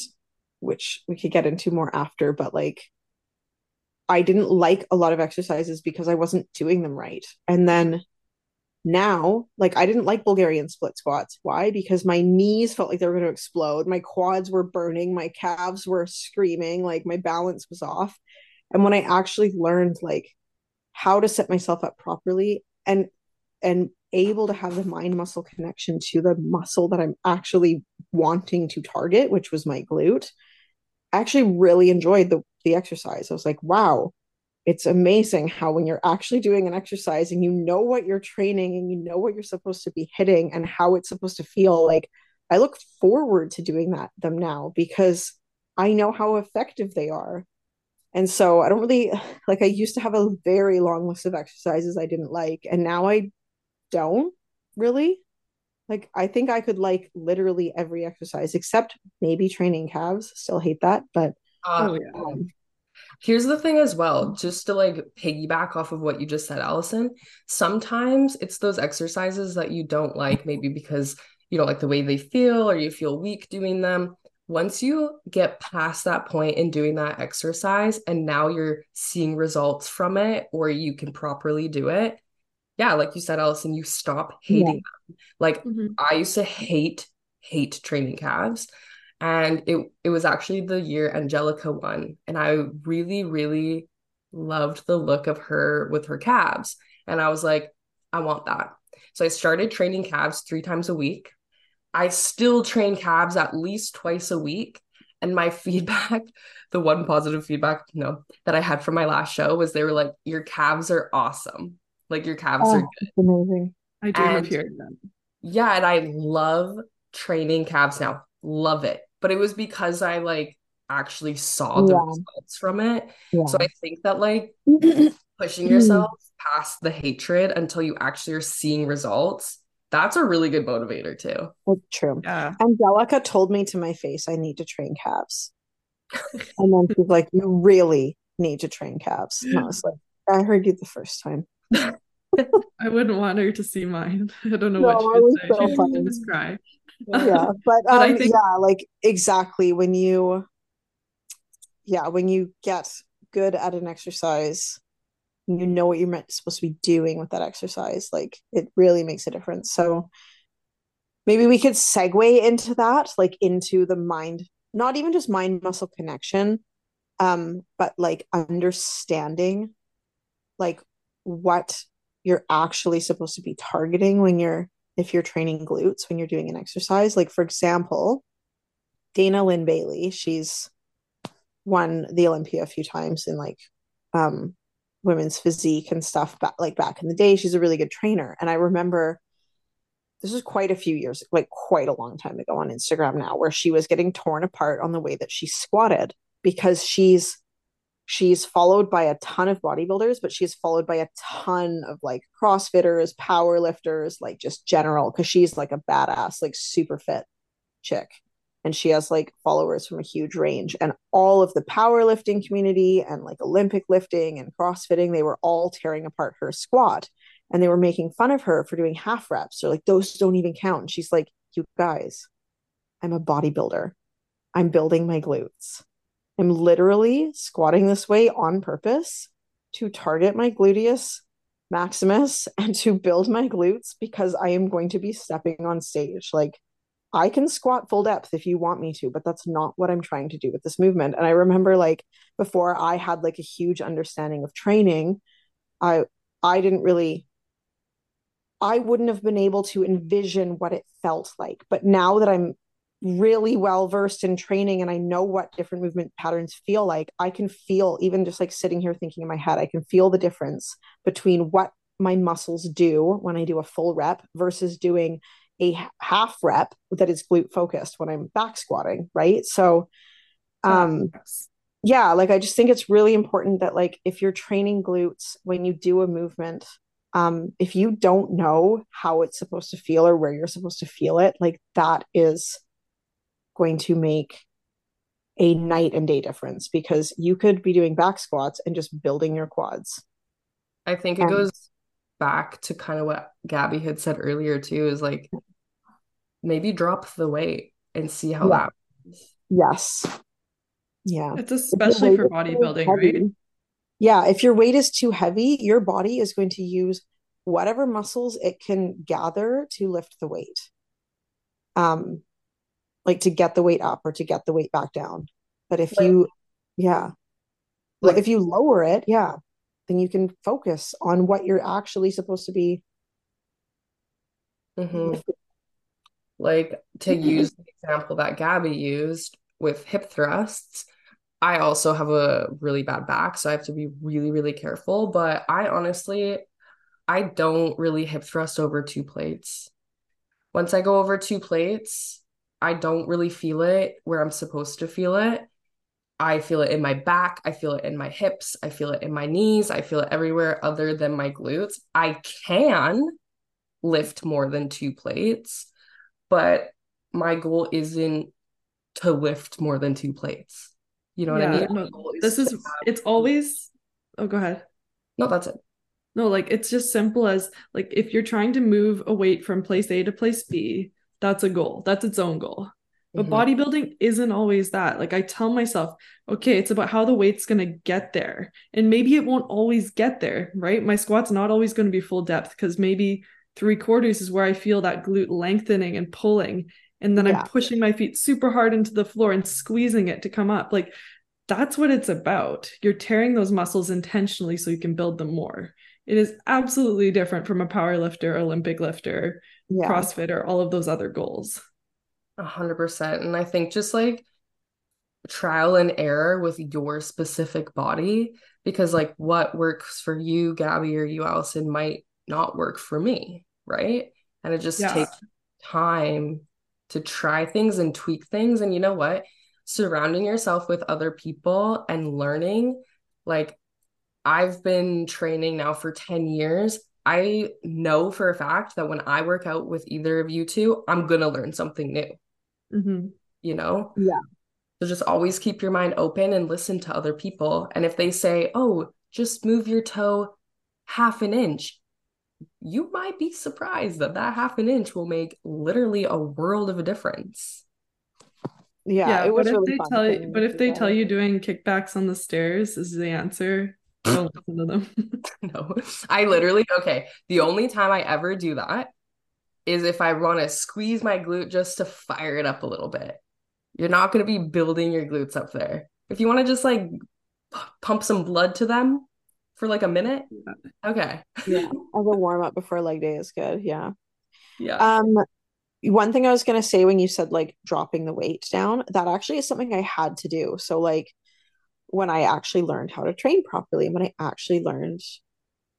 which we could get into more after, but like I didn't like a lot of exercises because I wasn't doing them right. And then now, like I didn't like Bulgarian split squats. Why? Because my knees felt like they were going to explode. My quads were burning, my calves were screaming, like my balance was off. And when I actually learned like how to set myself up properly and and able to have the mind muscle connection to the muscle that I'm actually wanting to target, which was my glute, I actually really enjoyed the the exercise. I was like, wow, it's amazing how when you're actually doing an exercise and you know what you're training and you know what you're supposed to be hitting and how it's supposed to feel like I look forward to doing that them now because I know how effective they are. And so I don't really <sighs> like I used to have a very long list of exercises I didn't like and now I don't really. Like I think I could like literally every exercise except maybe training calves. Still hate that, but uh, oh, yeah. Um, Here's the thing as well, just to like piggyback off of what you just said, Alison. Sometimes it's those exercises that you don't like, maybe because you don't like the way they feel or you feel weak doing them. Once you get past that point in doing that exercise and now you're seeing results from it or you can properly do it, yeah, like you said, Alison, you stop hating yeah. them. Like mm-hmm. I used to hate, hate training calves and it it was actually the year Angelica won and I really really loved the look of her with her calves and I was like I want that. So I started training calves 3 times a week. I still train calves at least twice a week and my <laughs> feedback the one positive feedback you know that I had from my last show was they were like your calves are awesome. Like your calves oh, are good. amazing. I do and, love hearing that. Yeah, and I love training calves now. Love it but it was because I like actually saw the yeah. results from it. Yeah. So I think that like <clears throat> pushing yourself past the hatred until you actually are seeing results, that's a really good motivator too. It's true. Yeah. Angelica told me to my face I need to train calves. and then she's like, You really need to train calves. And I was like, I heard you the first time. <laughs> I wouldn't want her to see mine. I don't know no, what she would say. So She'd just cry yeah <laughs> but, but um, I think yeah like exactly when you yeah when you get good at an exercise you know what you're supposed to be doing with that exercise like it really makes a difference so maybe we could segue into that like into the mind not even just mind muscle connection um but like understanding like what you're actually supposed to be targeting when you're if you're training glutes when you're doing an exercise. Like, for example, Dana Lynn Bailey, she's won the Olympia a few times in like um, women's physique and stuff back like back in the day. She's a really good trainer. And I remember this was quite a few years, like quite a long time ago on Instagram now, where she was getting torn apart on the way that she squatted because she's she's followed by a ton of bodybuilders but she's followed by a ton of like crossfitters power lifters like just general because she's like a badass like super fit chick and she has like followers from a huge range and all of the powerlifting community and like olympic lifting and crossfitting they were all tearing apart her squat and they were making fun of her for doing half reps or like those don't even count and she's like you guys i'm a bodybuilder I'm building my glutes. I'm literally squatting this way on purpose to target my gluteus maximus <laughs> and to build my glutes because I am going to be stepping on stage. Like I can squat full depth if you want me to, but that's not what I'm trying to do with this movement. And I remember like before I had like a huge understanding of training, I I didn't really I wouldn't have been able to envision what it felt like. But now that I'm really well versed in training and I know what different movement patterns feel like, I can feel, even just like sitting here thinking in my head, I can feel the difference between what my muscles do when I do a full rep versus doing a half rep that is glute focused when I'm back squatting, right? So, um, yeah, like I just think it's really important that like if you're training glutes when you do a movement, um, if you don't know how it's supposed to feel or where you're supposed to feel it, like that is going to make a night and day difference because you could be doing back squats and just building your quads. I think it um, goes back to kind of what Gabby had said earlier too is like maybe drop the weight and see how yeah. that goes. Yes. Yeah. It's especially for bodybuilding, right? Yeah, if your weight is too heavy, your body is going to use whatever muscles it can gather to lift the weight. Um like to get the weight up or to get the weight back down. But if you yeah. Like if you lower it, yeah, then you can focus on what you're actually supposed to be mm-hmm. like to use the example that Gabby used with hip thrusts I also have a really bad back, so I have to be really, really careful. But I honestly, I don't really hip thrust over two plates. Once I go over two plates, I don't really feel it where I'm supposed to feel it. I feel it in my back. I feel it in my hips. I feel it in my knees. I feel it everywhere other than my glutes. I can lift more than two plates, but my goal isn't to lift more than two plates. You know yeah, what I mean? No, this is it's always oh go ahead. No, that's it. No, like it's just simple as like if you're trying to move a weight from place A to place B, that's a goal. That's its own goal. But mm-hmm. bodybuilding isn't always that. Like I tell myself, okay, it's about how the weight's going to get there. And maybe it won't always get there, right? My squat's not always going to be full depth because maybe three quarters is where I feel that glute lengthening and pulling and then yeah. I'm pushing my feet super hard into the floor and squeezing it to come up. Like that's what it's about. You're tearing those muscles intentionally so you can build them more. It is absolutely different from a power lifter, Olympic lifter, yeah. CrossFit, all of those other goals. A hundred percent. And I think just like trial and error with your specific body, because like what works for you, Gabby, or you, Alison, might not work for me, right? And it just yeah. takes time to try things and tweak things. And you know what? Surrounding yourself with other people and learning, like I've been training now for 10 years. I know for a fact that when I work out with either of you two, I'm going to learn something new. Mm-hmm. You know? Yeah. So just always keep your mind open and listen to other people. And if they say, oh, just move your toe half an inch, you might be surprised that that half an inch will make literally a world of a difference. Yeah, yeah it was really they tell you, but if they tell you doing kickbacks on the stairs is the answer, don't <laughs> listen to them. <laughs> no, I literally okay. The only time I ever do that is if I want to squeeze my glute just to fire it up a little bit. You're not going to be building your glutes up there. If you want to just like pump some blood to them, for like a minute? Okay. yeah. <laughs> As a warm up before leg day is good. Yeah. Yeah. Um one thing I was gonna say when you said like dropping the weight down, that actually is something I had to do. So like when I actually learned how to train properly, when I actually learned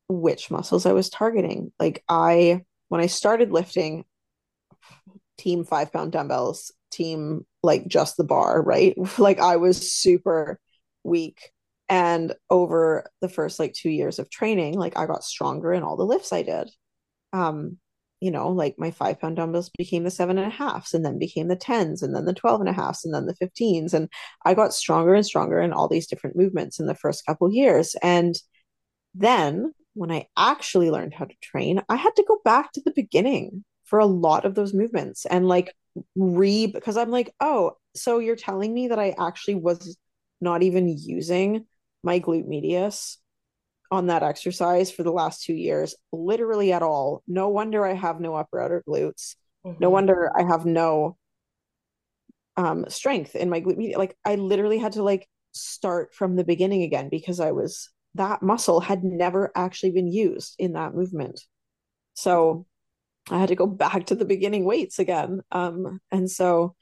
which muscles I was targeting. Like I when I started lifting team five pound dumbbells, team like just the bar, right? <laughs> like I was super weak. And over the first like two years of training like i got stronger in all the lifts i did. Um you know like my five pound dumbbells became the seven and a halfs and then became the tens and then the 12 and a halfs and then the 15s and i got stronger and stronger in all these different movements in the first couple years. And then when i actually learned how to train i had to go back to the beginning for a lot of those movements and like re because i'm like oh so you're telling me that I actually was not even using my glute medius on that exercise for the last two years, literally at all. No wonder I have no upper outer glutes. Mm-hmm. No wonder I have no um, strength in my glute medius. Like I literally had to like start from the beginning again because I was that muscle had never actually been used in that movement. So I had to go back to the beginning weights again. Um, and so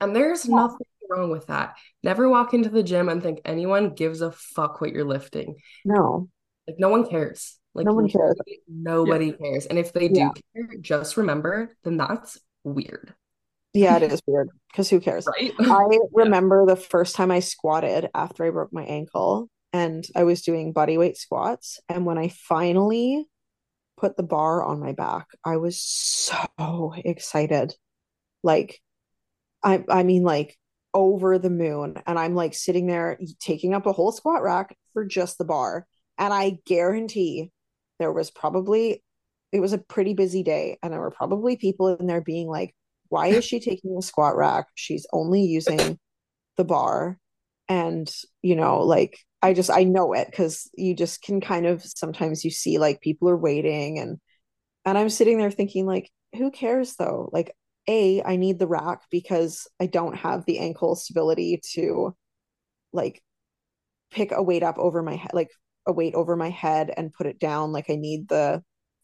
and there's yeah. nothing wrong with that. Never walk into the gym and think anyone gives a fuck what you're lifting. No. Like no one cares. Like no one cares. Nobody yeah. cares. And if they do yeah. care, just remember, then that's weird. Yeah, it is weird because who cares? Right? I <laughs> remember the first time I squatted after I broke my ankle and I was doing body weight squats. And when I finally put the bar on my back, I was so excited. Like, I, I mean, like over the moon. And I'm like sitting there taking up a whole squat rack for just the bar. And I guarantee there was probably, it was a pretty busy day. And there were probably people in there being like, why is she taking a squat rack? She's only using the bar. And, you know, like, I just, I know it because you just can kind of sometimes you see like people are waiting and, and I'm sitting there thinking, like, who cares though? Like, a i need the rack because i don't have the ankle stability to like pick a weight up over my head like a weight over my head and put it down like i need the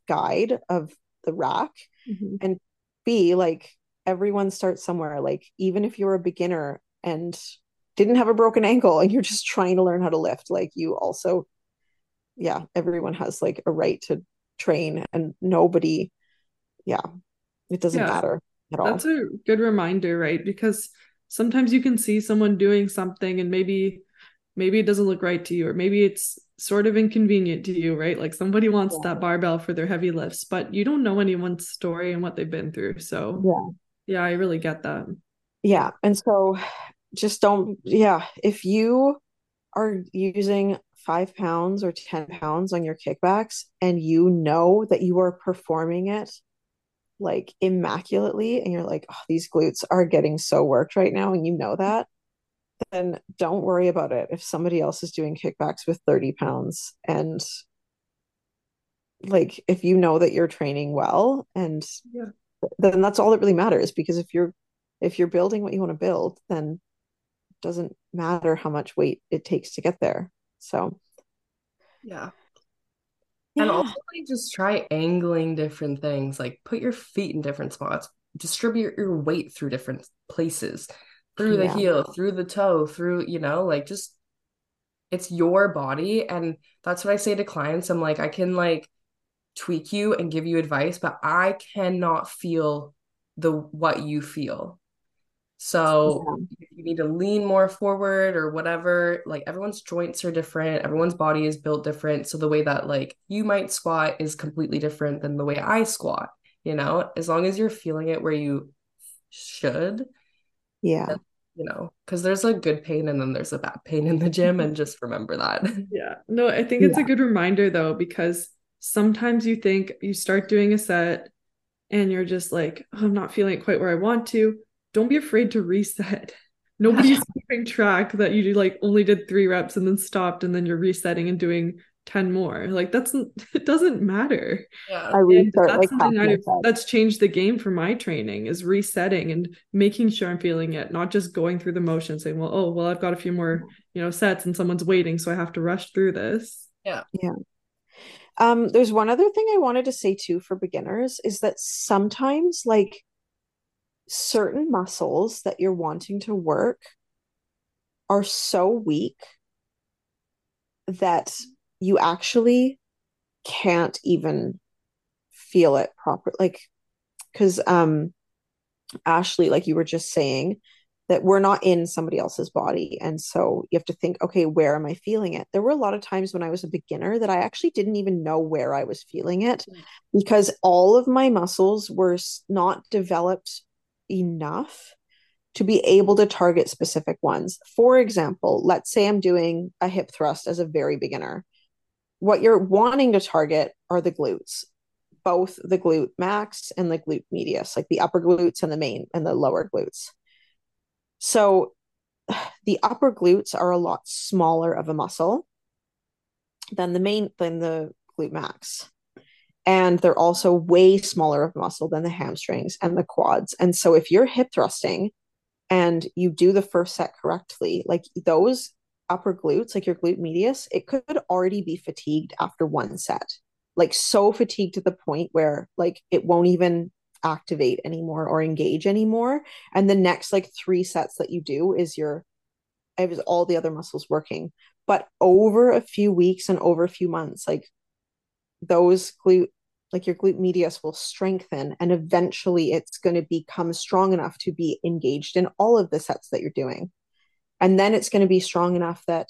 guide of the rack mm-hmm. and b like everyone starts somewhere like even if you're a beginner and didn't have a broken ankle and you're just trying to learn how to lift like you also yeah everyone has like a right to train and nobody yeah it doesn't yeah. matter at all. That's a good reminder, right? Because sometimes you can see someone doing something and maybe maybe it doesn't look right to you or maybe it's sort of inconvenient to you, right? Like somebody wants yeah. that barbell for their heavy lifts, but you don't know anyone's story and what they've been through. So yeah. Yeah, I really get that. Yeah. And so just don't yeah, if you are using five pounds or 10 pounds on your kickbacks and you know that you are performing it like immaculately and you're like oh these glutes are getting so worked right now and you know that then don't worry about it if somebody else is doing kickbacks with 30 pounds and like if you know that you're training well and yeah. then that's all that really matters because if you're if you're building what you want to build then doesn't matter how much weight it takes to get there so yeah yeah. And also like just try angling different things. Like put your feet in different spots. Distribute your weight through different places. Through the yeah. heel, through the toe, through, you know, like just it's your body. And that's what I say to clients. I'm like, I can like tweak you and give you advice, but I cannot feel the what you feel. So yeah. you need to lean more forward or whatever, like everyone's joints are different, everyone's body is built different. So the way that like you might squat is completely different than the way I squat, you know, as long as you're feeling it where you should. Yeah. Then, you know, because there's a good pain and then there's a bad pain in the gym, mm-hmm. and just remember that. <laughs> Yeah. No, I think it's yeah. a good reminder though, because sometimes you think you start doing a set and you're just like, oh, I'm not feeling it quite where I want to don't be afraid to reset. <laughs> Nobody's keeping track that you like only did three reps and then stopped and then you're resetting and doing 10 more. Like that's <laughs> it doesn't matter. Yeah. I restart, that's like something I, that's changed the game for my training is resetting and making sure I'm feeling it, not just going through the motion saying, well, oh, well, I've got a few more, you know, sets and someone's waiting, so I have to rush through this. Yeah. Yeah. Um, there's one other thing I wanted to say too for beginners is that sometimes like certain muscles that you're wanting to work are so weak that you actually can't even feel it properly like because um ashley like you were just saying that we're not in somebody else's body and so you have to think okay where am i feeling it there were a lot of times when i was a beginner that i actually didn't even know where i was feeling it mm. because all of my muscles were not developed enough to be able to target specific ones. For example, let's say I'm doing a hip thrust as a very beginner. What you're wanting to target are the glutes, both the glute max and the glute medius, like the upper glutes and the main and the lower glutes. So <sighs> the upper glutes are a lot smaller of a muscle than the main than the glute max. And they're also way smaller of muscle than the hamstrings and the quads. And so if you're hip thrusting and you do the first set correctly, like those upper glutes, like your glute medius, it could already be fatigued after one set. Like so fatigued to the point where like it won't even activate anymore or engage anymore. And the next like three sets that you do is your it was all the other muscles working. But over a few weeks and over a few months, like those glute like your glute medius will strengthen and eventually it's going to become strong enough to be engaged in all of the sets that you're doing. And then it's going to be strong enough that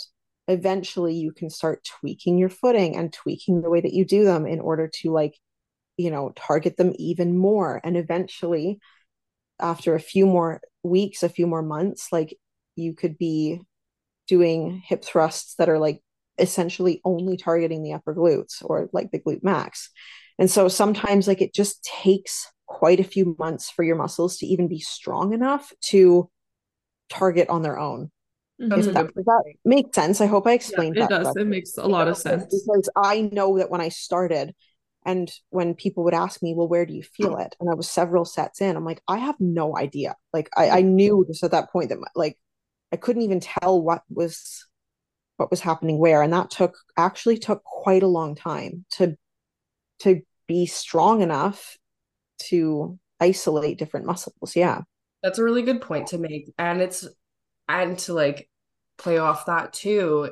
eventually you can start tweaking your footing and tweaking the way that you do them in order to like you know target them even more. And eventually after a few more weeks a few more months like you could be doing hip thrusts that are like essentially only targeting the upper glutes or like the glute max and so sometimes like it just takes quite a few months for your muscles to even be strong enough to target on their own That's If that, that make sense? I hope I Yeah, explained it that It does. It makes a lot of <laughs> sense. Because I know that when I started, and when people would ask me, well, where do you feel it? And I was several sets in, I'm like, I have no idea. Like I, I mm-hmm. knew just at that point that my, like I couldn't even tell what was what was happening where. And that took actually took quite a long time to to be strong enough to isolate different muscles. Yeah. That's a really good point to make. And it's and to like play off that too,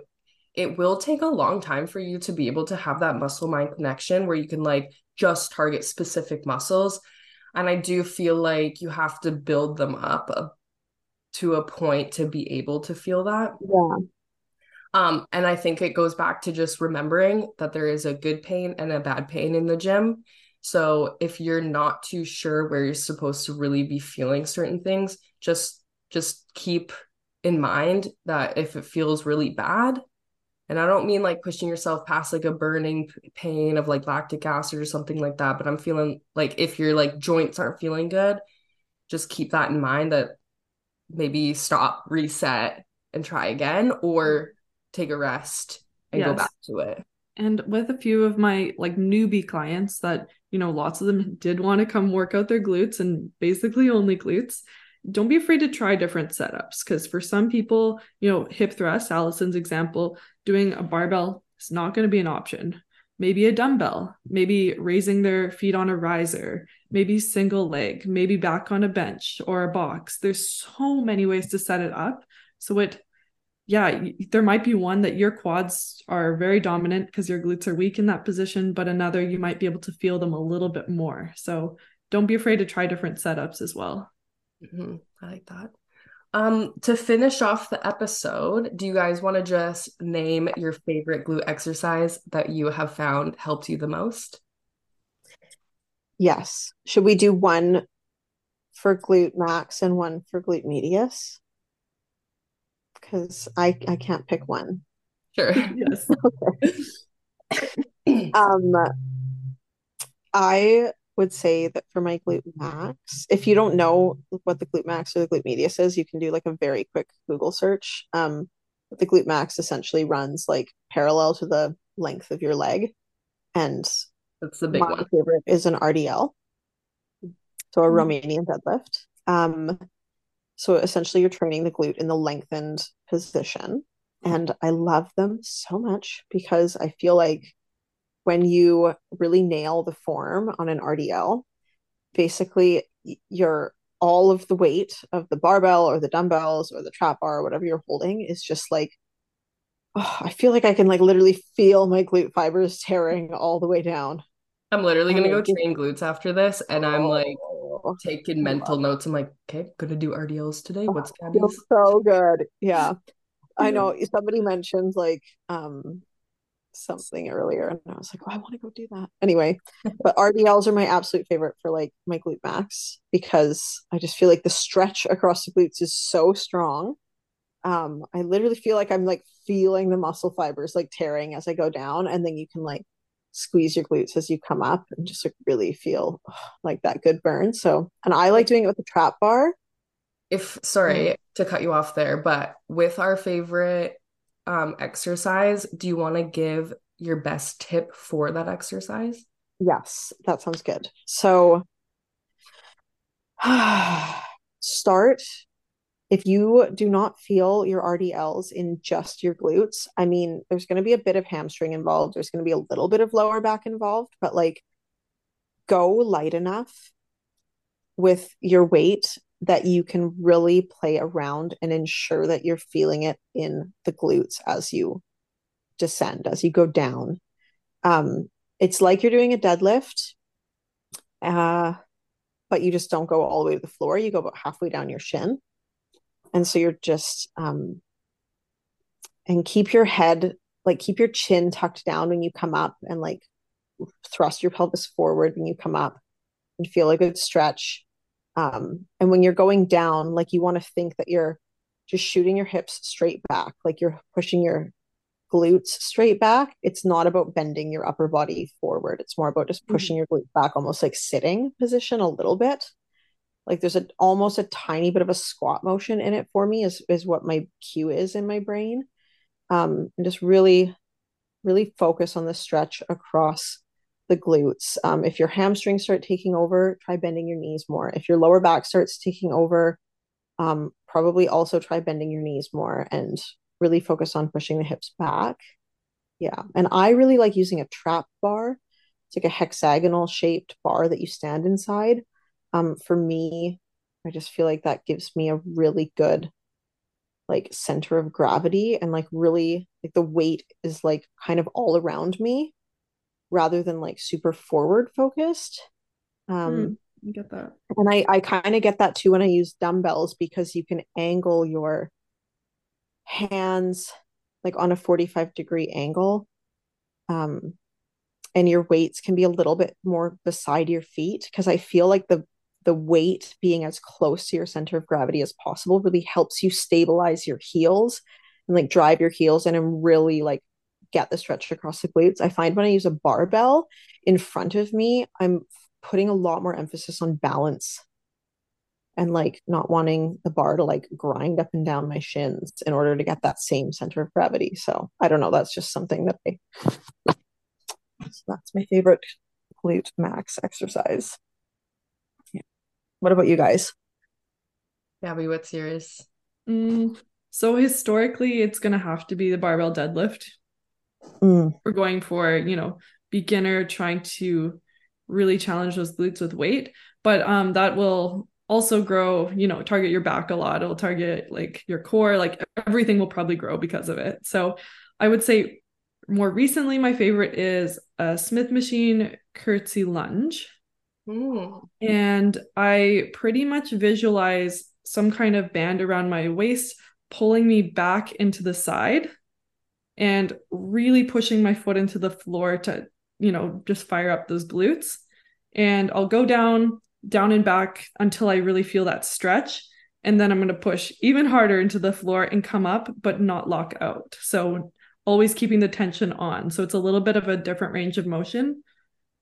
it will take a long time for you to be able to have that muscle mind connection where you can like just target specific muscles. And I do feel like you have to build them up a, to a point to be able to feel that. Yeah. Um, and I think it goes back to just remembering that there is a good pain and a bad pain in the gym. So if you're not too sure where you're supposed to really be feeling certain things, just just keep in mind that if it feels really bad, and I don't mean like pushing yourself past like a burning pain of like lactic acid or something like that, but I'm feeling like if your like joints aren't feeling good, just keep that in mind that maybe stop, reset, and try again, or take a rest and go back to it. And with a few of my like newbie clients that, you know, lots of them did want to come work out their glutes and basically only glutes, don't be afraid to try different setups because for some people, you know, hip thrust, Alison's example, doing a barbell is not going to be an option. Maybe a dumbbell, maybe raising their feet on a riser, maybe single leg, maybe back on a bench or a box. There's so many ways to set it up. So it yeah, there might be one that your quads are very dominant because your glutes are weak in that position, but another you might be able to feel them a little bit more. So don't be afraid to try different setups as well. Mhm, I like that. Um, to finish off the episode, do you guys want to just name your favorite glute exercise that you have found helped you the most? Yes. Should we do one for glute max and one for glute medius? Because I I can't pick one. Sure. <laughs> Yes. <laughs> Okay. um, I would say that for my glute max, if you don't know what the glute max or the glute medius is, you can do like a very quick Google search. Um, the glute max essentially runs like parallel to the length of your leg, and That's the big my one. favorite is an RDL, so a Mhm. Romanian deadlift. Um, so essentially, you're training the glute in the lengthened position, mm-hmm. and I love them so much because I feel like when you really nail the form on an RDL, basically you're all of the weight of the barbell or the dumbbells or the trap bar or whatever you're holding is just like oh, I feel like I can like literally feel my glute fibers tearing all the way down. I'm literally gonna go train glutes after this, and I'm like Oh, taking mental notes. I'm like, okay, gonna do RDLs today. What's feels Gabby's? so good. Yeah. I know somebody mentioned like um something earlier and I was like, oh, I want to go do that. Anyway, <laughs> but RDLs are my absolute favorite for like my glute max because I just feel like the stretch across the glutes is so strong. Um, I literally feel like I'm like feeling the muscle fibers like tearing as I go down, and then you can like squeeze your glutes as you come up and just like really feel like that good burn. So, and I like doing it with the trap bar if sorry to cut you off there, but with our favorite um exercise, do you want to give your best tip for that exercise? Yes, that sounds good. So <sighs> start if you do not feel your RDLs in just your glutes. I mean, there's going to be a bit of hamstring involved, there's going to be a little bit of lower back involved, but like go light enough with your weight that you can really play around and ensure that you're feeling it in the glutes as you descend, as you go down. Um, it's like you're doing a deadlift, uh, but you just don't go all the way to the floor. You go about halfway down your shin. And so you're just, um, and keep your head, like keep your chin tucked down when you come up and like thrust your pelvis forward when you come up and feel a good stretch. Um, and when you're going down, like you want to think that you're just shooting your hips straight back, like you're pushing your glutes straight back. It's not about bending your upper body forward. It's more about just mm-hmm. pushing your glute back, almost like sitting position a little bit. Like there's a almost a tiny bit of a squat motion in it for me is is what my cue is in my brain. Um, and just really, really focus on the stretch across the glutes. Um, if your hamstrings start taking over, try bending your knees more. If your lower back starts taking over, um, probably also try bending your knees more and really focus on pushing the hips back. Yeah. And I really like using a trap bar. It's like a hexagonal shaped bar that you stand inside. Um, for me, I just feel like that gives me a really good like center of gravity and like really like the weight is like kind of all around me rather than like super forward focused. Um mm, I get that. And I I kind of get that too when I use dumbbells because you can angle your hands like on a 45 degree angle um and your weights can be a little bit more beside your feet because i feel like the the weight being as close to your center of gravity as possible really helps you stabilize your heels and like drive your heels in and really like get the stretch across the glutes i find when i use a barbell in front of me i'm putting a lot more emphasis on balance and like not wanting the bar to like grind up and down my shins in order to get that same center of gravity. So I don't know. That's just something that I, so that's my favorite glute max exercise. Yeah. What about you guys? Gabby, what's yours? Mm, so historically, it's going to have to be the barbell deadlift. Mm. We're going for, you know, beginner trying to really challenge those glutes with weight, but um, that will also grow, you know, target your back a lot. It'll target like your core, like everything will probably grow because of it. So I would say more recently, my favorite is a Smith machine curtsy lunge. And I pretty much visualize some kind of band around my waist pulling me back into the side and really pushing my foot into the floor to, you know, just fire up those glutes. And I'll go down down and back until I really feel that stretch. And then I'm going to push even harder into the floor and come up, but not lock out. So always keeping the tension on. So it's a little bit of a different range of motion.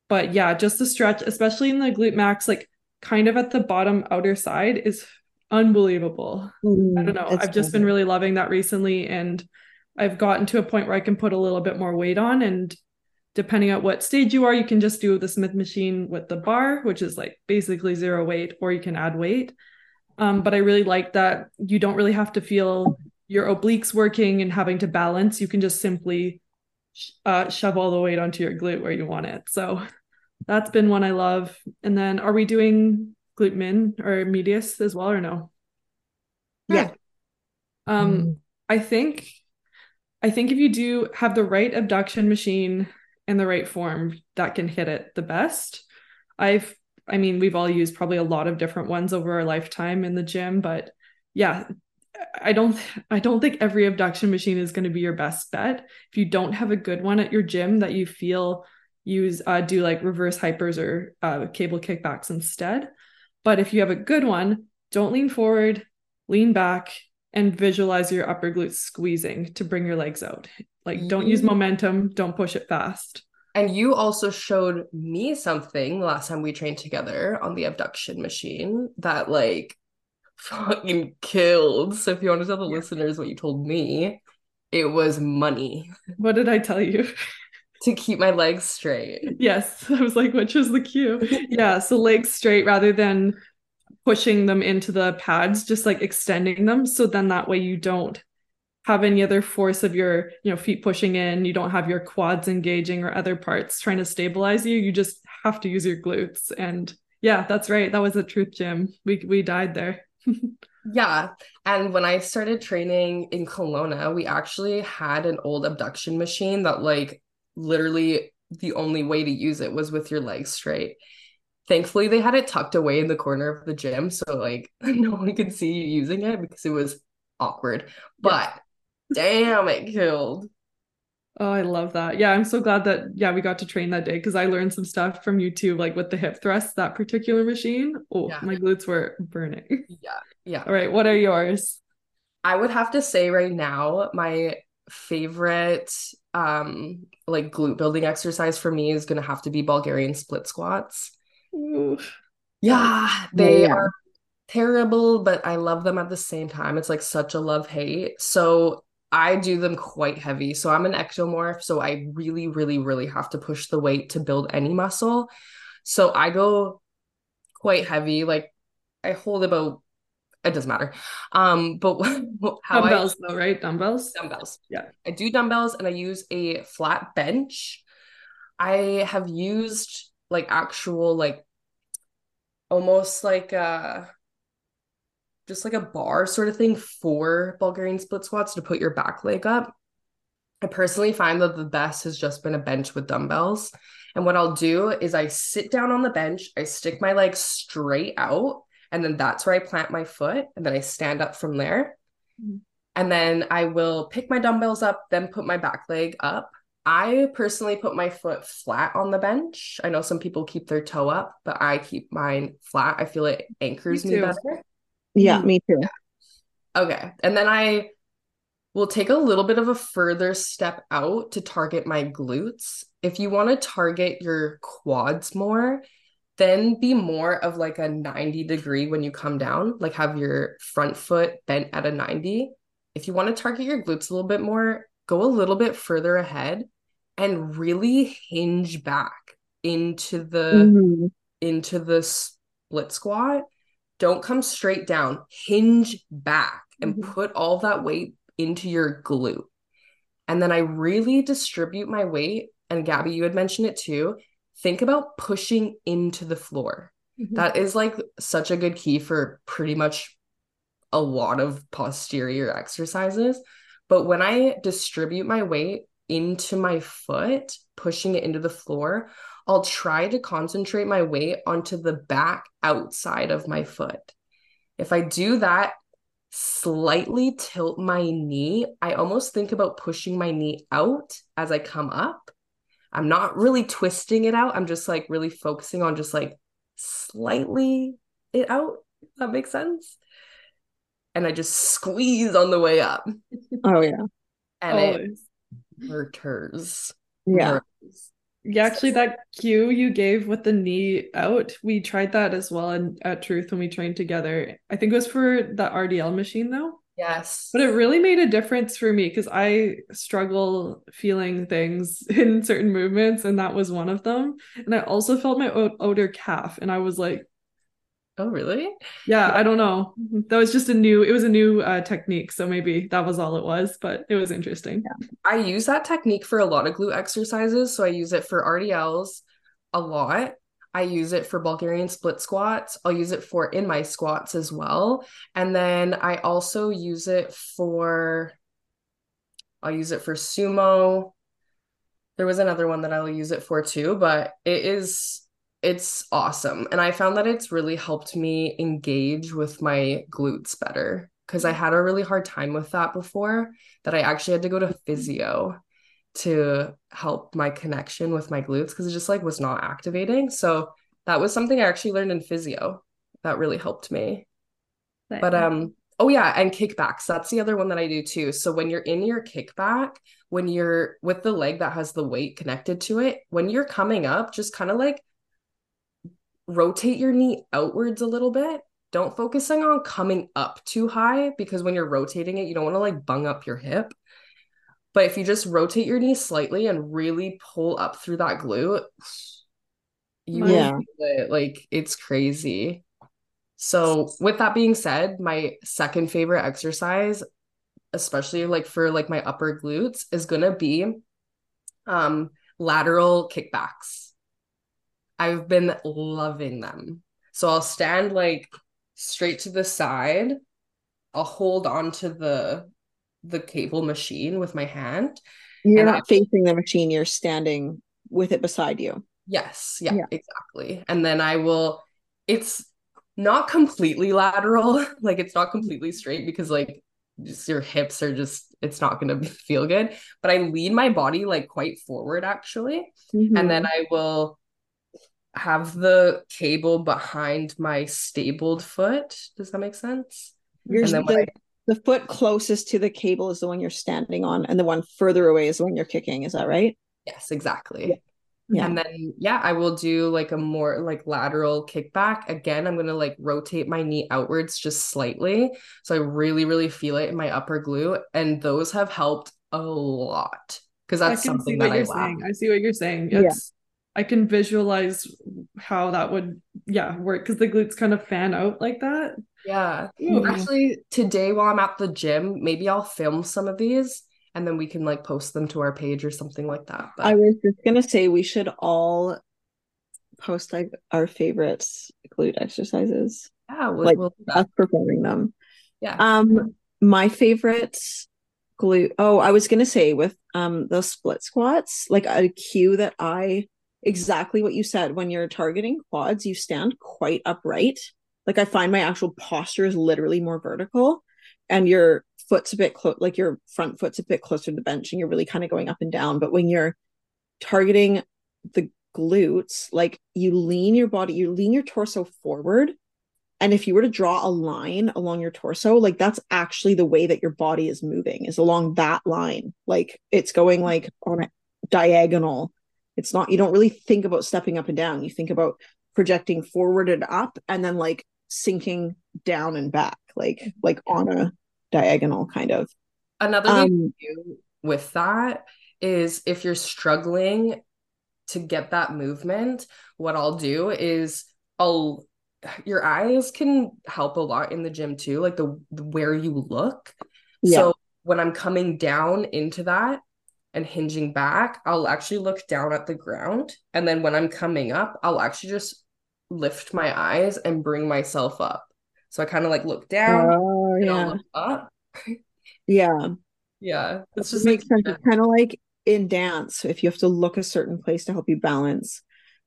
But yeah, just the stretch, especially in the glute max, like kind of at the bottom outer side, is unbelievable. Mm, I don't know. I've just been really loving that recently. And I've gotten to a point where I can put a little bit more weight on and depending on what stage you are, you can just do the Smith machine with the bar, which is like basically zero weight, or you can add weight. Um, but I really like that you don't really have to feel your obliques working and having to balance. You can just simply uh, shove all the weight onto your glute where you want it. So that's been one I love. And then are we doing glute min or medius as well or no? Yeah. Um, mm. I think I think if you do have the right abduction machine in the right form that can hit it the best. I've I mean, we've all used probably a lot of different ones over our lifetime in the gym, but yeah, I don't I don't think every abduction machine is going to be your best bet. If you don't have a good one at your gym that you feel use uh, do like reverse hypers or uh, cable kickbacks instead. But if you have a good one, don't lean forward, lean back, and visualize your upper glutes squeezing to bring your legs out. Like don't use momentum, don't push it fast. And you also showed me something last time we trained together on the abduction machine that like fucking killed. So if you want to tell the yeah. listeners what you told me, it was money. What did I tell you? <laughs> to keep my legs straight. Yes. <laughs> I was like, which is the cue? yeah. So legs straight rather than pushing them into the pads, just like extending them. So then that way you don't have any other force of your, you know, feet pushing in. You don't have your quads engaging or other parts trying to stabilize you. You just have to use your glutes. And yeah, that's right. That was a truth gym. We we died there. Yeah. And when I started training in Kelowna, we actually had an old abduction machine that like literally the only way to use it was with your legs straight. Thankfully, they had it tucked away in the corner of the gym. So, like, <laughs> no one could see you using it because it was awkward. But damn, it killed. Oh, I love that. Yeah, I'm so glad that yeah, we got to train that day because I learned some stuff from you too, like with the hip thrust, that particular machine. Oh, yeah. my glutes were burning. <laughs> Yeah. Yeah. All right. What are yours? I would have to say right now, my favorite um like glute building exercise for me is gonna have to be Bulgarian split squats. Ooh. Yeah, they yeah. are terrible, but I love them at the same time. It's like such a love hate. So I do them quite heavy. So I'm an ectomorph. So I really, really, really have to push the weight to build any muscle. So I go quite heavy. Like I hold about it doesn't matter. Um, but <laughs> how dumbbells I, though, right? Dumbbells. Dumbbells. Yeah. I do dumbbells and I use a flat bench. I have used like actual like almost like a just like a bar sort of thing for Bulgarian split squats to put your back leg up. I personally find that the best has just been a bench with dumbbells. And what I'll do is I sit down on the bench, I stick my legs straight out, and then that's where I plant my foot, and then I stand up from there. Mm-hmm. And then I will pick my dumbbells up, then put my back leg up. I personally put my foot flat on the bench. I know some people keep their toe up, but I keep mine flat. I feel it anchors me, me better. Yeah, me too. Okay. And then I will take a little bit of a further step out to target my glutes. If you want to target your quads more, then be more of like a 90 degree when you come down, like have your front foot bent at a 90. If you want to target your glutes a little bit more, go a little bit further ahead and really hinge back into the mm-hmm. into the split squat don't come straight down. Hinge back and mm-hmm. put all that weight into your glute. And then I really distribute my weight. And Gabby, you had mentioned it too. Think about pushing into the floor. Mm-hmm. That is like such a good key for pretty much a lot of posterior exercises. But when I distribute my weight into my foot, pushing it into the floor, I'll try to concentrate my weight onto the back outside of my foot. If I do that, slightly tilt my knee, I almost think about pushing my knee out as I come up. I'm not really twisting it out. I'm just like really focusing on just like slightly it out. that makes sense. And I just squeeze on the way up. Oh yeah. And Always. it hurts. Yeah. Yeah, actually, that cue you gave with the knee out, we tried that as well in, at Truth when we trained together. I think it was for the RDL machine though. Yes. But it really made a difference for me because I struggle feeling things <laughs> in certain movements, and that was one of them. And I also felt my outer calf, and I was like, Oh, really? Yeah, I don't know. That was just a new, it was a new uh, technique. So maybe that was all it was, but it was interesting. Yeah. I use that technique for a lot of glute exercises. So I use it for RDLs a lot. I use it for Bulgarian split squats. I'll use it for in my squats as well. And then I also use it for, I'll use it for sumo. There was another one that I'll use it for too, but it is it's awesome. And I found that it's really helped me engage with my glutes better because I had a really hard time with that before that I actually had to go to physio to help my connection with my glutes because it just like was not activating. So that was something I actually learned in physio that really helped me. But um oh yeah, and kickbacks. That's the other one that I do too. So when you're in your kickback, when you're with the leg that has the weight connected to it, when you're coming up, just kind of like rotate your knee outwards a little bit. don't focusing on coming up too high because when you're rotating it, you don't want to like bung up your hip. But if you just rotate your knee slightly and really pull up through that glute, you Yeah. feel it. Like it's crazy. So with that being said, my second favorite exercise, especially like for like my upper glutes, is gonna be um lateral kickbacks. I've been loving them. So I'll stand like straight to the side. I'll hold onto the the cable machine with my hand. You're And I- not facing the machine, you're standing with it beside you. Yes, yeah, Yeah. exactly. And then I will, it's not completely lateral, <laughs> like it's not completely straight because like just your hips are just, it's not going to feel good. But I lean my body like quite forward actually. And mm-hmm. then I will have the cable behind my stabled foot. Does that make sense? You're and then when the, the foot closest to the cable is the one you're standing on, and the one further away is the one you're kicking. Is that right? Yes, exactly. Yeah. Yeah. And then yeah, I will do like a more like lateral kickback. Again, I'm gonna like rotate my knee outwards just slightly. So I really, really feel it in my upper glute. And those have helped a lot. Because that's something that I lack. saying. I see what you're saying. It's I can visualize how that would yeah work because the glutes kind of fan out like that. Yeah. Mhm. Actually, today while I'm at the gym, maybe I'll film some of these and then we can like post them to our page or something like that. But I was just gonna say we should all post like our favorite glute exercises, yeah, we'll, like we'll do that. us performing them. Yeah. Um, my favorite glute. Oh, I was gonna say with um the split squats, like a cue that I exactly what you said. When you're targeting quads, you stand quite upright. Like I find my actual posture is literally more vertical, and your foot's a bit close. Like your front foot's a bit closer to the bench, and you're really kind of going up and down. But when you're targeting the glutes, like you lean your body, you lean your torso forward and if you were to draw a line along your torso, like that's actually the way that your body is moving, is along that line. Like it's going like on a diagonal. It's not, you don't really think about stepping up and down. You think about projecting forward and up and then like sinking down and back, like like on a diagonal kind of. Another thing Um, do with that is if you're struggling to get that movement, what I'll do is I'll your eyes can help a lot in the gym too, like the, the where you look. Yeah. So when I'm coming down into that and hinging back, I'll actually look down at the ground. And then when I'm coming up, I'll actually just lift my eyes and bring myself up. So I kind of like look down Oh yeah. look up. Yeah. Yeah. It's It just makes like sense. It's kind of like in dance, if you have to look a certain place to help you balance.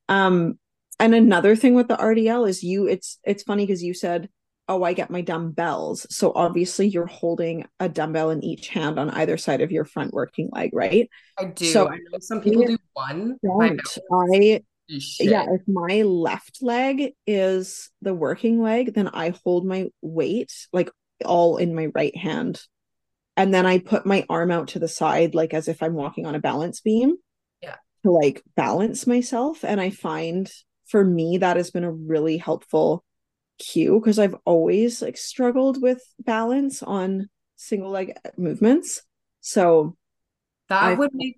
Um, and another thing with the RDL is you, it's it's funny because you said, Oh, I get my dumbbells. So obviously you're holding a dumbbell in each hand on either side of your front working leg, right? I do. So- I know some people do one. Don't. I shit. yeah, if my left leg is the working leg, then I hold my weight like all in my right hand. And then I put my arm out to the side, like as if I'm walking on a balance beam. Yeah. To like balance myself. And I find for me that has been a really helpful cue because I've always like struggled with balance on single leg movements. So That I- would make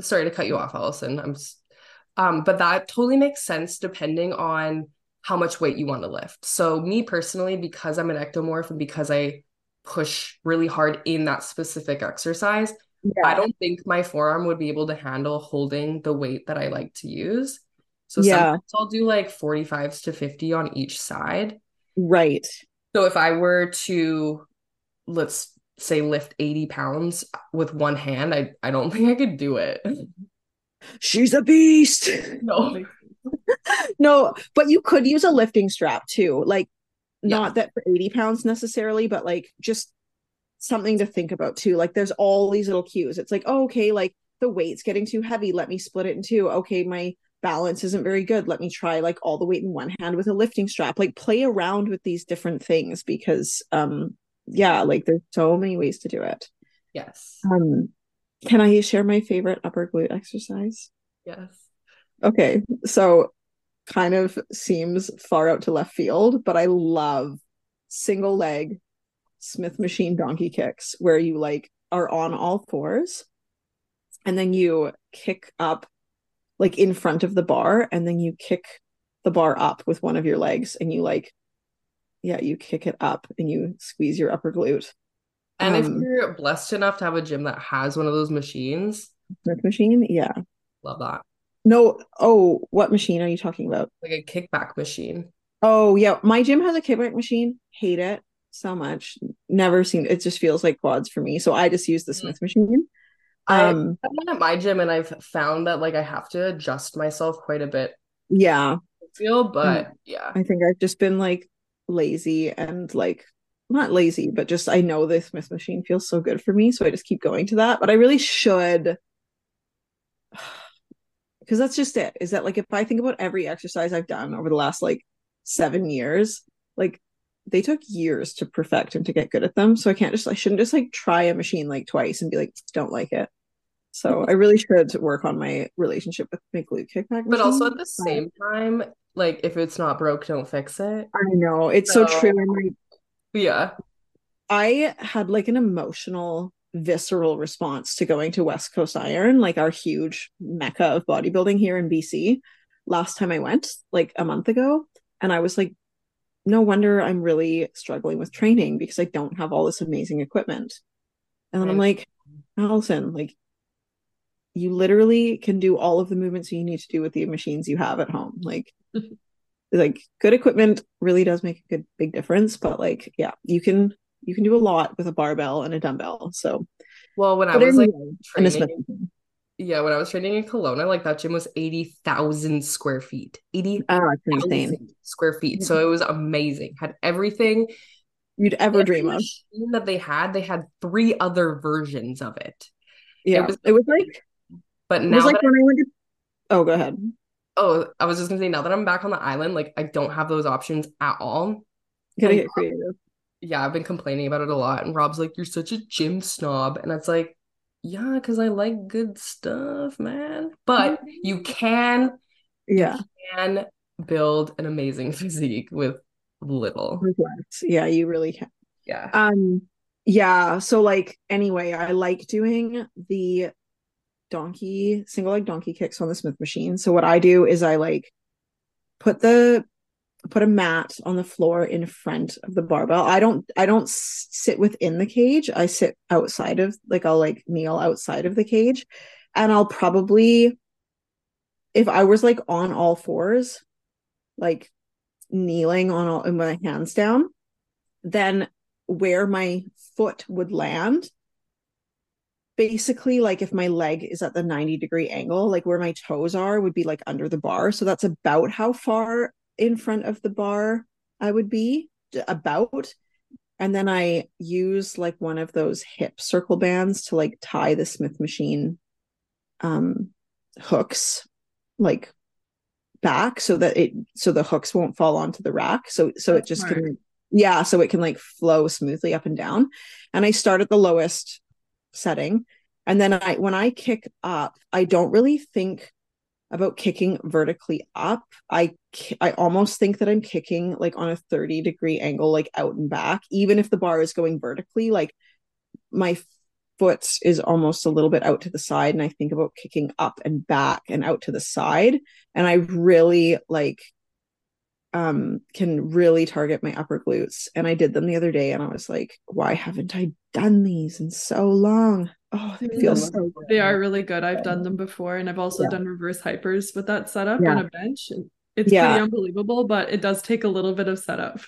sorry to cut you off, Alison. I'm um, but that totally makes sense depending on how much weight you want to lift. So me personally, because I'm an ectomorph and because I push really hard in that specific exercise, I don't think my forearm would be able to handle holding the weight that I like to use. So Yeah. sometimes I'll do like 45s to 50 on each side. right. So if I were to, let's say, lift 80 pounds with one hand, I, I don't <laughs> think I could do it. She's a beast. <laughs> No. <laughs> no, but you could use a lifting strap too. Like, Yeah. not that for 80 pounds necessarily, but like just something to think about too. Like, there's all these little cues. It's like, oh, okay, like the weight's getting too heavy. Let me split it in two. Okay, my balance isn't very good. Let me try like all the weight in one hand with a lifting strap. Like, play around with these different things because, um, yeah, like there's so many ways to do it. Yes. Um, can I share my favorite upper glute exercise? Yes. Okay, so kind of seems far out to left field, but I love single leg Smith machine donkey kicks where you like are on all fours and then you kick up like in front of the bar and then you kick the bar up with one of your legs and you like yeah you kick it up and you squeeze your upper glute. And if Um, you're blessed enough to have a gym that has one of those machines, Smith machine? Yeah. Love that. no oh what machine are you talking about? Like a kickback machine. oh yeah my gym has a kickback machine. Hate it so much. Never seen it just feels like quads for me so i just use the Mm. smith machine um I've been at my gym and I've found that like I have to adjust myself quite a bit. yeah I feel, but yeah. I think I've just been like lazy and like not lazy, but just I know the Smith machine feels so good for me, so I just keep going to that. But I really should <sighs> because that's just it. Is that like if I think about every exercise I've done over the last like seven years, like they took years to perfect and to get good at them. So I can't just I shouldn't just like try a machine like twice and be like, don't like it. So I really should work on my relationship with my glute kickback. But also at the same time, like if it's not broke, don't fix it. I know it's so So- true. And like Yeah. I had like an emotional, visceral response to going to West Coast Iron, like our huge mecca of bodybuilding here in BC, last time I went, like a month ago. And I was like, no wonder I'm really struggling with training because I don't have all this amazing equipment. And then I'm like, Alison, like, you literally can do all of the movements you need to do with the machines you have at home. Like, <laughs> like good equipment really does make a good big difference. But like, yeah, you can you can do a lot with a barbell and a dumbbell. So, Well, when I was like anyway, and a Smith training, yeah, when I was training in Kelowna, like that gym was 80,000 square feet. 80,000 Oh, square feet. So it was amazing. Had everything. You'd ever Every dream of. that they had, they had three other versions of it. Yeah, was- it was like But it now was like when I went to. Oh, go ahead. oh, I was just gonna say now that I'm back on the island, like I don't have those options at all. Gotta get creative. yeah, I've been complaining about it a lot. And Rob's like, You're such a gym snob. And it's like, Yeah, because I like good stuff, man. But you can Yeah, can build an amazing <laughs> physique with little. Yeah, you really can. Yeah. Um, yeah. So like, anyway, I like doing the donkey single leg donkey kicks on the Smith machine. So what I do is I like put the put a mat on the floor in front of the barbell. I don't I don't sit within the cage. I sit outside of like I'll like kneel outside of the cage and I'll probably if I was like on all fours like kneeling on all my hands down then where my foot would land basically like if my leg is at the 90 degree angle like where my toes are would be like under the bar. So that's about how far in front of the bar i would be about. And then i use like one of those hip circle bands to like tie the smith machine um hooks like back so that it so the hooks won't fall onto the rack. So so it just smart. can yeah so it can like flow smoothly up and down. And i start at the lowest setting. And then i when i kick up i don't really think about kicking vertically up. I i almost think that i'm kicking like on a 30 degree angle like out and back even if the bar is going vertically like my foot is almost a little bit out to the side and i think about kicking up and back and out to the side. And i really like um can really target my upper glutes and i did them the other day and i was like why haven't i done these in so long oh they feel so good They are really good. I've done them before, and I've also Yeah. done reverse hypers with that setup Yeah. on a bench. It's Yeah. pretty unbelievable, but it does take a little bit of setup.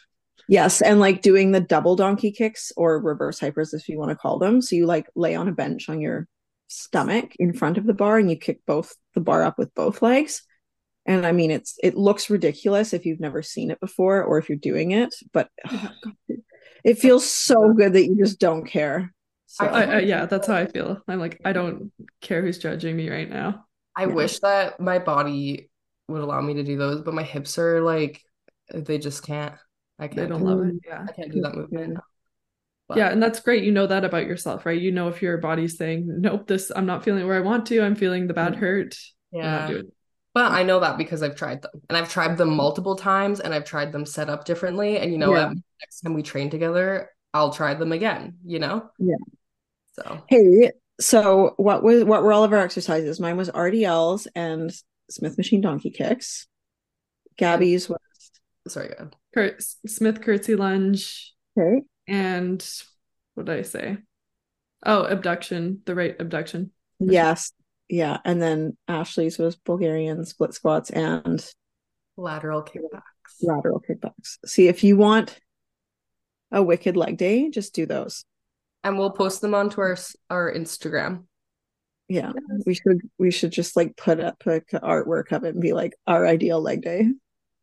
yes and like doing the double donkey kicks or reverse hypers if you want to call them so you like lay on a bench on your stomach in front of the bar and you kick both the bar up with both legs and i mean it's it looks ridiculous if you've never seen it before or if you're doing it but oh, God, <sighs> it feels so good that you just don't care so, I, I, yeah, that's how I feel. I'm like, I don't care who's judging me right now. I Yeah. wish that my body would allow me to do those, but my hips are like they just can't. I can't they don't do- love it. Yeah. I can't do that movement. But Yeah, and that's great. You know that about yourself, right? You know if your body's saying, "Nope, this I'm not feeling where I want to. I'm feeling the bad mm-hmm. hurt." I'm not yeah. Doing it. But I know that because I've tried them and I've tried them multiple times and I've tried them set up differently. And you know Yeah. what? Next time we train together, I'll try them again, you know? Yeah. So Hey, so what was what were all of our exercises? Mine was RDLs and Smith machine donkey kicks. Gabby's was sorry, go ahead. Kurt, Smith curtsy lunge okay. and what did I say? Oh, abduction, the right abduction. Yes. Yeah. And then Ashley's was Bulgarian split squats and Lateral kickbacks. lateral kickbacks. See, if you want a wicked leg day, just do those. And we'll post them onto our our Instagram. Yeah. We should we should just like put up like artwork of it and be like our ideal leg day.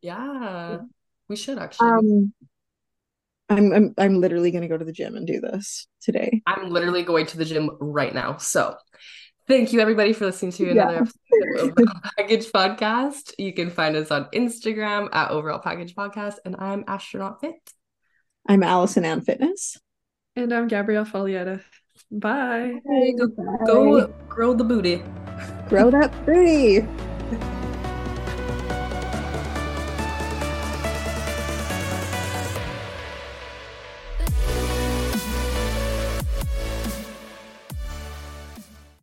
Yeah. We should actually. Um I'm I'm I'm literally gonna go to the gym and do this today. I'm literally going to the gym right now. So thank you everybody for listening to Yeah. another episode of Overall <laughs> Package Podcast. You can find us on Instagram at Overall Package Podcast, and I'm Astronaut Fit. I'm Alison Anne Fitness. And I'm Gabrielle Foglietta. Bye. Hey, go, go grow the booty. Grow that booty.